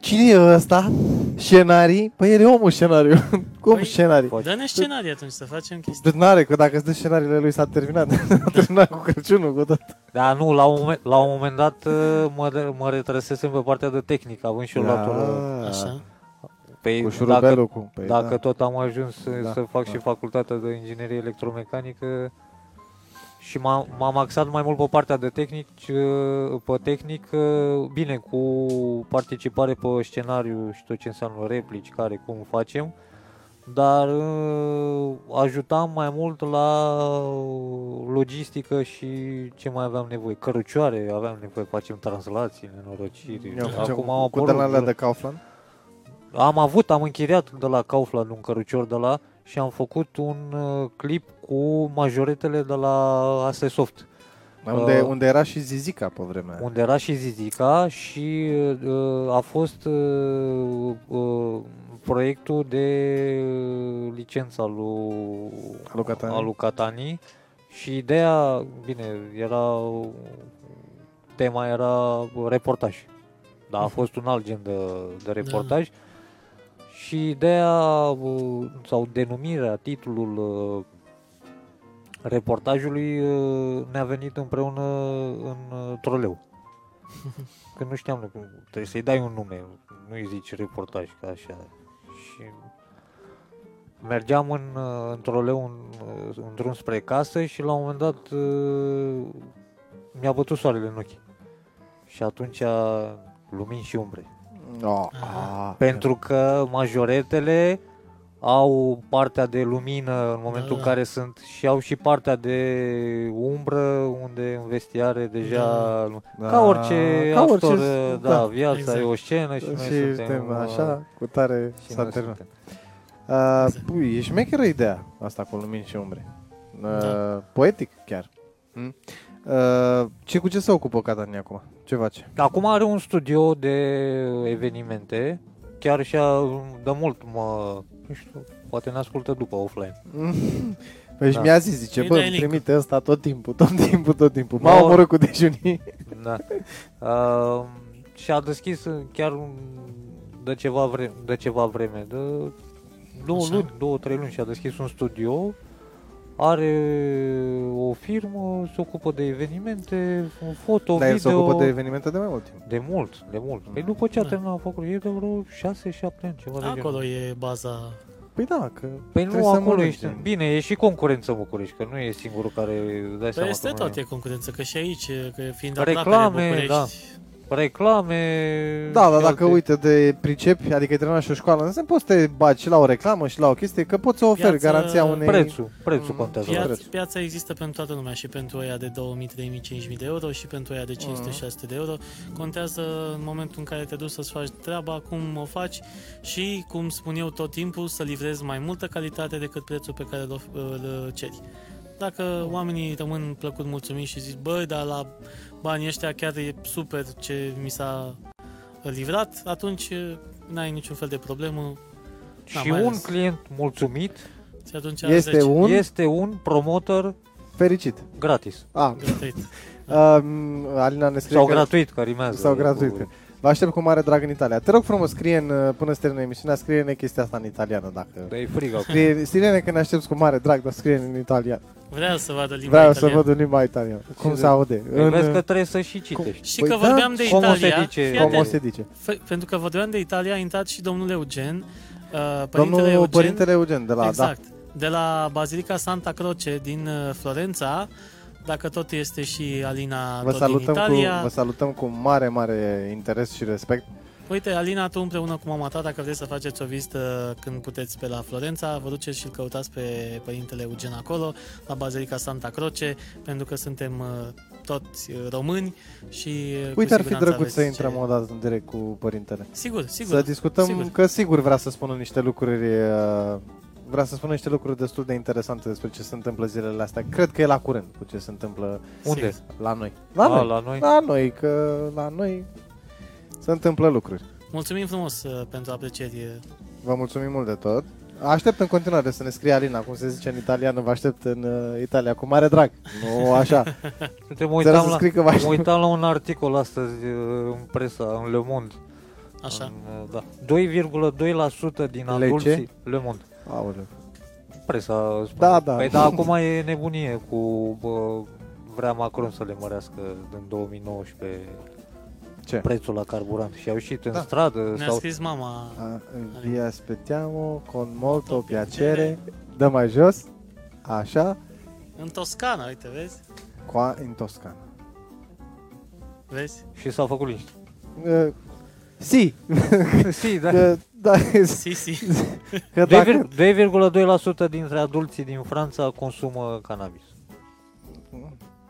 Cine e ăsta? Scenarii? Păi el e omul scenariu. Cum Păi- scenarii? Poate. Dă-ne scenarii atunci să facem chestii. Deci n-are, că dacă îți dă scenariile lui s-a terminat. s-a terminat cu Crăciunul, cu tot. Da, nu, la un moment, la un moment dat uh, mă, mă retrăsesem pe partea de tehnică, având și eu luat Da. Așa. Pe, Cu dacă, șurubelul cu... Păi, dacă da. tot am ajuns să, Da, să fac da. și facultatea de inginerie electromecanică și m-am, m-am axat mai mult pe partea de tehnic, uh, pe tehnic, uh, bine, cu participare pe scenariu și tot ce înseamnă replici, care, cum facem, dar uh, ajutam mai mult la logistică și ce mai aveam nevoie. Cărucioare aveam nevoie, facem translații, nenorociri. Eu facem Acum au cu apărut tălănele de Kaufland. Am avut, am închiriat de la Kaufland un cărucior de la și am făcut un uh, clip cu majoretele de la Asesoft, Unde, Uh, unde era și Zizica pe vremea aia. unde era și Zizica și uh, a fost uh, uh, proiectul de licența lui, A lui Catani. a lui Catani și ideea, bine, era tema era reportaj. Dar a fost un alt gen de, de reportaj. Și ideea uh, sau denumirea, titlul uh, reportajului uh, ne-a venit împreună în uh, troleu. Că nu știam, cum- trebuie să-i dai un nume, nu-i zici reportaj, ca așa. Și mergeam în, uh, în troleu în, uh, în drum spre casă și la un moment dat uh, mi-a bătut soarele în ochi. Și atunci lumini și umbre. Oh, Aha. ah, Pentru că majoretele au partea de lumină în momentul Da, în da. care sunt și au și partea de umbră unde în vestiare deja Da. ca orice Ca actor, orice- da, da. viața Exact. e o scenă și, Și noi suntem, suntem uh, așa, cu tare și s-a noi terminat. suntem. Uh, Exact. pui, e șmecheră ideea asta cu lumini și umbre. Uh, Da. Poetic chiar. Mm? Uh, ce cu ce se ocupă Catania acum? Ce face? Acum are un studio de evenimente, chiar și a, de mult mă, nu știu, poate ne ascultă după offline. Păi și Da. mi-a zis, zice, Îi bă, dai îmi link-ul. trimite ăsta tot timpul, tot timpul, tot timpul. M-a Mă- omorât cu dejunii. Da. Uh, și a deschis chiar un, de ceva vreme, de ceva vreme, de două Așa. luni, două, trei luni și a deschis un studio. Are o firmă, se ocupă de evenimente, foto, Dar el se video. ocupă de evenimente de mai mult timp. de mult, de mult. Păi după ce a Da. terminat făcut, e de vreo 6-7 ani, ceva de genul. Acolo e baza. Păi da, că Păi trebuie nu, să acolo mănânci. ești. Bine, e și concurență în București, că nu e singurul care dai Păi seama este că nu tot, e concurență, că și aici, că fiind Reclame, aproape de București, da. Reclame. Da, dar și dacă alte- uite de pricepi, adică ai terminat și o școală, nu se poți să te bagi și la o reclamă și la o chestie, că poți să oferi Piață- garanția unei... Prețul, prețul Mm, contează. la Piața, preț. piața există pentru toată lumea și pentru aia de 2000, 3000, 5000 de euro și pentru aia de 500, Mhm. 600 de euro. Contează în momentul în care te duci să-ți faci treaba, cum o faci și, cum spun eu tot timpul, să livrezi mai multă calitate decât prețul pe care îl, of- îl ceri. Dacă oamenii rămân plăcut mulțumiți și zic, băi, dar la banii ăștia chiar e super ce mi s-a livrat, atunci n-ai niciun fel de problemă Și Da, mai un ales. client mulțumit și atunci Este 10 un este un promoter fericit. gratis. Ah, gratuit. uh, Alina ne scrie Sau că... gratuit, că rimează. Sau gratuit. Cu- Vă aștept cu mare drag în Italia. Te rog frumos, scrie în, uh, până să termine emisiunea, scrie-ne chestia asta în italiană, dacă... Dar e frig acum. Scrie, scrie că ne aștepți cu mare drag, dar scrie în italian. Vreau să vadă limba Vreau să italiană. văd în limba italiană. Cum Și se de- aude. Păi În, vezi că trebuie să și citești. Și Păi că da, vorbeam de cum o se Italia, dice? fii cum atent, o se dice? F- pentru că vorbeam de Italia, a intrat și domnul Eugen, uh, părintele Domnul Eugen, Părintele Eugen de la... exact. Da. de la Bazilica Santa Croce din uh, Florența, dacă tot este și Alina Vă tot din salutăm, cu, Italia. vă salutăm cu mare, mare interes și respect. Uite, Alina, tu împreună cu mama ta, dacă vreți să faceți o vizită când puteți pe la Florența, vă duceți și îl căutați pe Părintele Eugen acolo, la Bazilica Santa Croce, pentru că suntem uh, toți uh, români și uh, cu Uite, ar fi siguranță drăguț aveți să intrăm ce- o dată în direct cu părintele. Sigur, sigur. Să discutăm, sigur. că sigur vrea să spună niște lucruri uh, vrea să spună niște lucruri destul de interesante despre ce se întâmplă zilele astea. Cred că e la curent cu ce se întâmplă Unde? Sigur. la noi. La A, noi. la noi? La noi, că la noi se întâmplă lucruri. Mulțumim frumos uh, pentru aprecieri. Vă mulțumim mult de tot. Aștept în continuare să ne scrie Alina, cum se zice în italiană, vă aștept în uh, Italia, cu mare drag. Nu așa. Uite, mă Trebuie uitam, să la, scrii că vă mă aștept. uitam la un articol astăzi uh, în presa, în Le Monde. Așa. În, uh, da. 2,2% din Le adulții... ce? Le Monde. Aoleu. Presa spune. Da, da. Păi da, acum e nebunie cu... Bă, vrea Macron să le mărească în 2019 Ce? prețul la carburant. Și au ieșit în Da. stradă Ne-a sau... scris mama. A, vi aspettiamo con molto piacere. Dă mai jos. Așa. În Toscana, uite, vezi? Qua in Toscana. Vezi? Și s-au făcut liniște. Uh, si. si, da. Că, da, Si, si. că dacă... 2,2% dintre adulții din Franța consumă cannabis.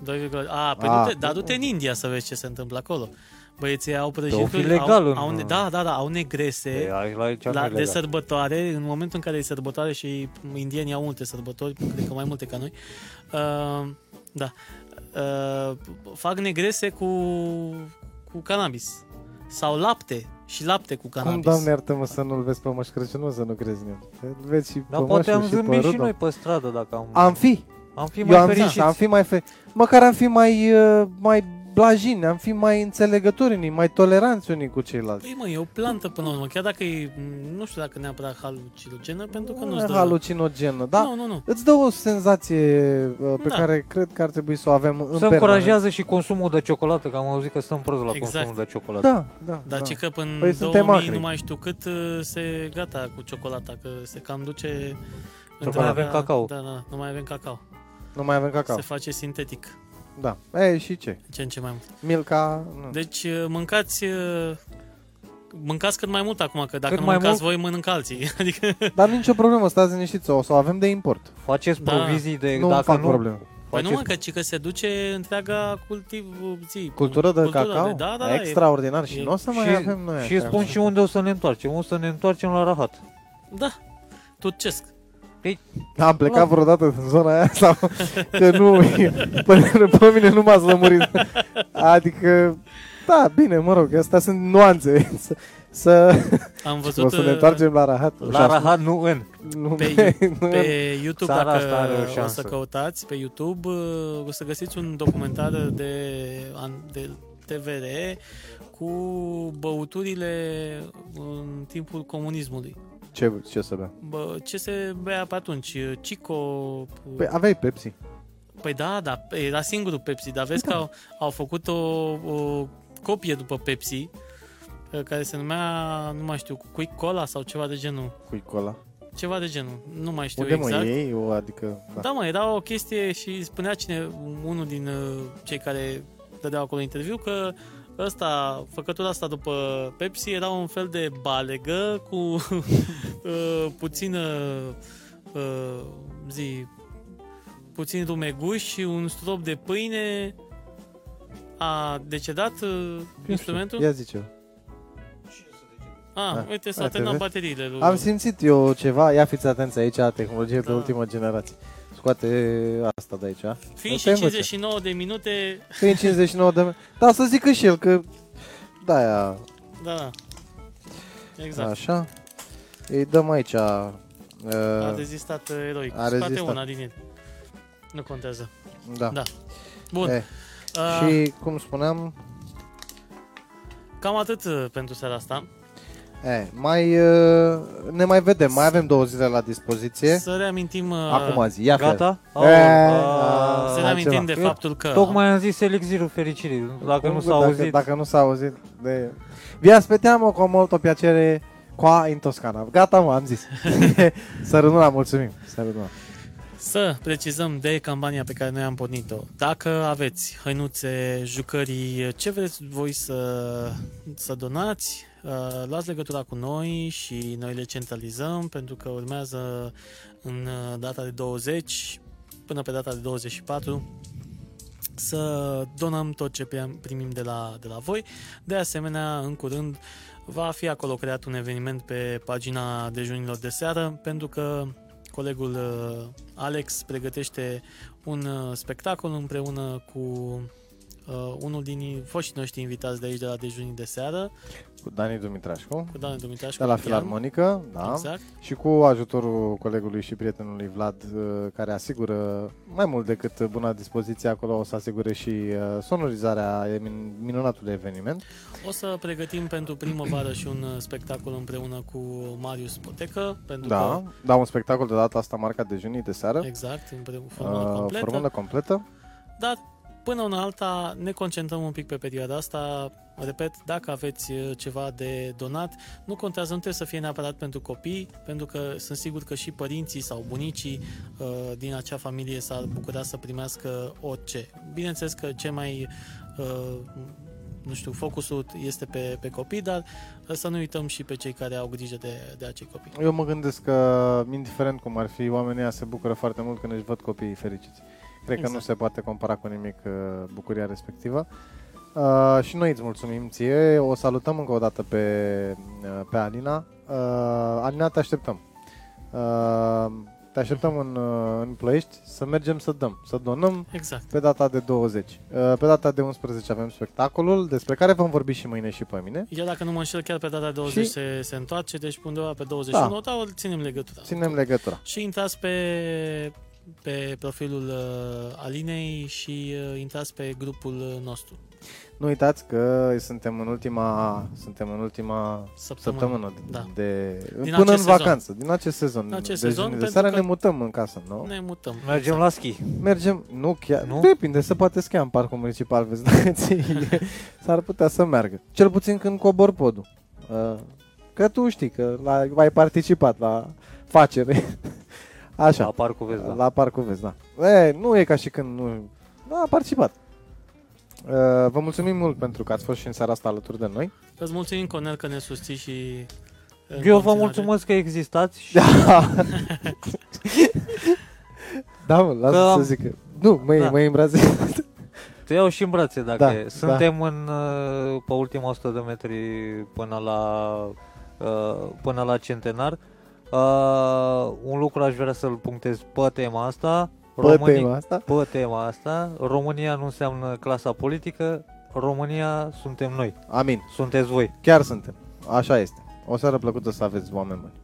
2, a, păi A. du-te, dar du-te în India să vezi ce se întâmplă acolo. Băieții au fi prăjituri, legal au, în- au, ne- da, da, da, au negrese E, aici la aici la, nu e de legal. sărbătoare, în momentul în care e sărbătoare și indienii au multe sărbători, cred că mai multe ca noi, uh, da, uh, fac negrese cu, cu cannabis. Sau lapte și lapte cu Cum, cannabis. doamne, iartă-mă să nu-l vezi pe Moș Crăciun, nu să nu crezi în el. Îl vezi și Dar pe poate am Moșul și pe zâmbit și Rudolf. noi pe stradă dacă am... Am fi. am fi Eu mai am fi, fericiți. am fi mai fe... Măcar am fi mai, uh, mai blajini, am fi mai înțelegători unii, mai toleranți unii cu ceilalți. Păi mă, e o plantă până la urmă, chiar dacă e, nu știu dacă neapărat halucinogenă, pentru că nu Nu îți e dă... halucinogenă, da? Nu, nu, nu. Îți dă o senzație uh, pe Da. care cred că ar trebui să o avem în Se permanență. încurajează și consumul de ciocolată, că am auzit că stăm prost la Exact. consumul de ciocolată. Da, da, Dar da. ce că până Păi în suntem 2000 acri. nu mai știu cât uh, se gata cu ciocolata, că se cam duce... Nu mai avem cacao. Da, da, nu mai avem cacao. Nu mai avem cacao. Se face sintetic, Da. E, și ce? ce în ce mai mult. Milka... Nu. Deci uh, mâncați... uh, Mâncați cât mai mult acum, că dacă Cât nu mai mâncați voi, mănâncă alții. Adică, Dar nicio problemă, stați liniștiți, o să o avem de import. Faceți Da. provizii de... nu dacă fac nu, probleme. păi nu faceți- mă, că, ci că se duce întreaga cultiv, zi, Cultură de cultura cacao? De, da, da, da, e- Extraordinar. Și e- nu o să mai și, avem noi și așa. spun și unde o să ne întoarcem. O să ne întoarcem la Rahat. Da, turcesc. Am plecat vreodată în zona aia sau că nu, până pe mine nu m-ați lămurit. Adică, da, bine, mă rog, astea sunt nuanțe. Să, să Am văzut o să ne uh, întoarcem la Rahat. La Rahat, nu în. Nu, Pe- nu, Pe YouTube, Țara dacă asta are o o să șansă. căutați pe YouTube, uh, o să găsiți un documentar de, an- de TVR cu băuturile în timpul comunismului. Ce, ce să bea? Bă, ce se bea pe atunci? Cico... Păi aveai Pepsi. Păi da, da, era singurul Pepsi, dar vezi că au, au făcut o, o copie după Pepsi, uh, care se numea, nu mai știu, Quick Cola sau ceva de genul. Cu cola. Ceva de genul, nu mai știu Unde exact. mă iei? O, adică, da. Da, mă, era o chestie și spunea cine, unul din uh, cei care dădeau acolo interviu, că ăsta, făcătura asta după Pepsi era un fel de balegă cu uh, puțină uh, zi, puțin rumeguș și un strop de pâine. A decedat uh, instrumentul? Ia zice Ah, Da. uite, s-au Uite, terminat vezi? bateriile lui. Am simțit eu ceva, ia fiți atenți aici, tehnologie de Da. ultimă generație. Scoate asta de aici. Fiind Te și învăță. 59 de minute, Fiind 59 de... Da, să zică și el că... Da, aia, da, da. Exact. așa. Îi dăm aici... A Uh, rezistat uh, eroic. a Scoate rezistat. una din el. Nu contează. da. Da. Bun. E, Uh, și, cum spuneam, Cam atât uh, pentru seara asta. E, mai, uh, ne mai vedem, mai avem două zile la dispoziție. Să reamintim, uh, Acum zi, ia fel. Gata? E, Au, a, să altceva. reamintim de Eu faptul că Tocmai am zis elixirul fericirii. Dacă nu s-a dacă, auzit, Dacă nu s-a auzit de... Vi aspettiamo con molto piacere Qua in Toscana. Gata, mă, am zis. Sărănuna, mulțumim. Sărănuna. Să precizăm de campania pe care noi am pornit-o. Dacă aveți hăinuțe, jucării, ce vreți voi să, să donați, uh, luați legătura cu noi și noi le centralizăm pentru că urmează în uh, data de 20 până pe data de 24 să donăm tot ce primim de la, de la voi. De asemenea, în curând va fi acolo creat un eveniment pe pagina dejunilor de seară pentru că colegul uh, Alex pregătește un uh, spectacol împreună cu uh, unul din foștii noștri invitați de aici de la dejunii de seară. Cu Dani Dumitrașcu. Cu Dani Dumitrașcu. De la Filarmonică, da. Exact. Și cu ajutorul colegului și prietenului Vlad, uh, care asigură mai mult decât buna dispoziție acolo, o să asigure și uh, sonorizarea minunatului eveniment. O să pregătim pentru primăvară și un uh, spectacol împreună cu Marius Potecă. Pentru da, că... da, un spectacol de data asta marcat de junii de seară. Exact, în formulă uh, completă. Formulă completă. Dar Până una alta ne concentrăm un pic pe perioada asta. Repet, dacă aveți uh, ceva de donat, nu contează, nu trebuie să fie neapărat pentru copii, pentru că sunt sigur că și părinții sau bunicii uh, din acea familie s-ar bucura să primească orice. Bineînțeles că ce mai uh, nu știu, focusul este pe, pe copii, dar să nu uităm și pe cei care au grijă de, de acei copii. Eu mă gândesc că, indiferent cum ar fi, oamenii se bucură foarte mult când își văd copiii fericiți. Cred exact. că nu exact. se poate compara cu nimic uh, bucuria respectivă. Uh, și noi îți mulțumim ție. O salutăm încă o dată pe, uh, pe Alina. Uh, Alina, te așteptăm. Uh, te așteptăm în, uh, în Ploiești să mergem să dăm, să donăm exact. pe data de 20. Uh, pe data de 11 avem spectacolul, despre care vom vorbi și mâine și pe mine. Eu dacă nu mă înșel, chiar pe data de 20 și... se, se întoarce, deci undeva pe 21, da. dar ținem legătura. Ținem legătura. Și intrați pe pe profilul uh, Alinei și uh, intrați pe grupul uh, nostru. Nu uitați că suntem în ultima, suntem în ultima săptămână, săptămână da. de, din până în sezon. vacanță, din acest sezon. Din acest de sezon, de seară ne mutăm în casă, nu? Ne mutăm. Mergem exact. la schi. Mergem, nu chiar, nu? depinde, se poate schia în parcul municipal, vezi, s-ar putea să meargă. Cel puțin când cobor podul. Că tu știi că la, ai participat la facere. Așa. La Parcul Vest, da. La Parcul Vest, da. E, nu e ca și când nu... Da, a participat. Vă mulțumim mult pentru că ați fost și în seara asta alături de noi. Îți mulțumim, Conel, că ne susții și... Eu vă mulțumesc că existați și... Da, da mă, lasă că... să zic că... Nu, mă, da. mă îmbraze. Te iau și în brațe dacă da, Suntem da. în, uh, pe ultima 100 de metri până la, uh, până la centenar. Uh, un lucru aș vrea să-l punctez pe tema asta. Pe România, tema asta? Pe tema asta. România nu înseamnă clasa politică, România suntem noi. Amin. Sunteți voi. Chiar suntem. Așa este. O seară plăcută să aveți, oameni buni.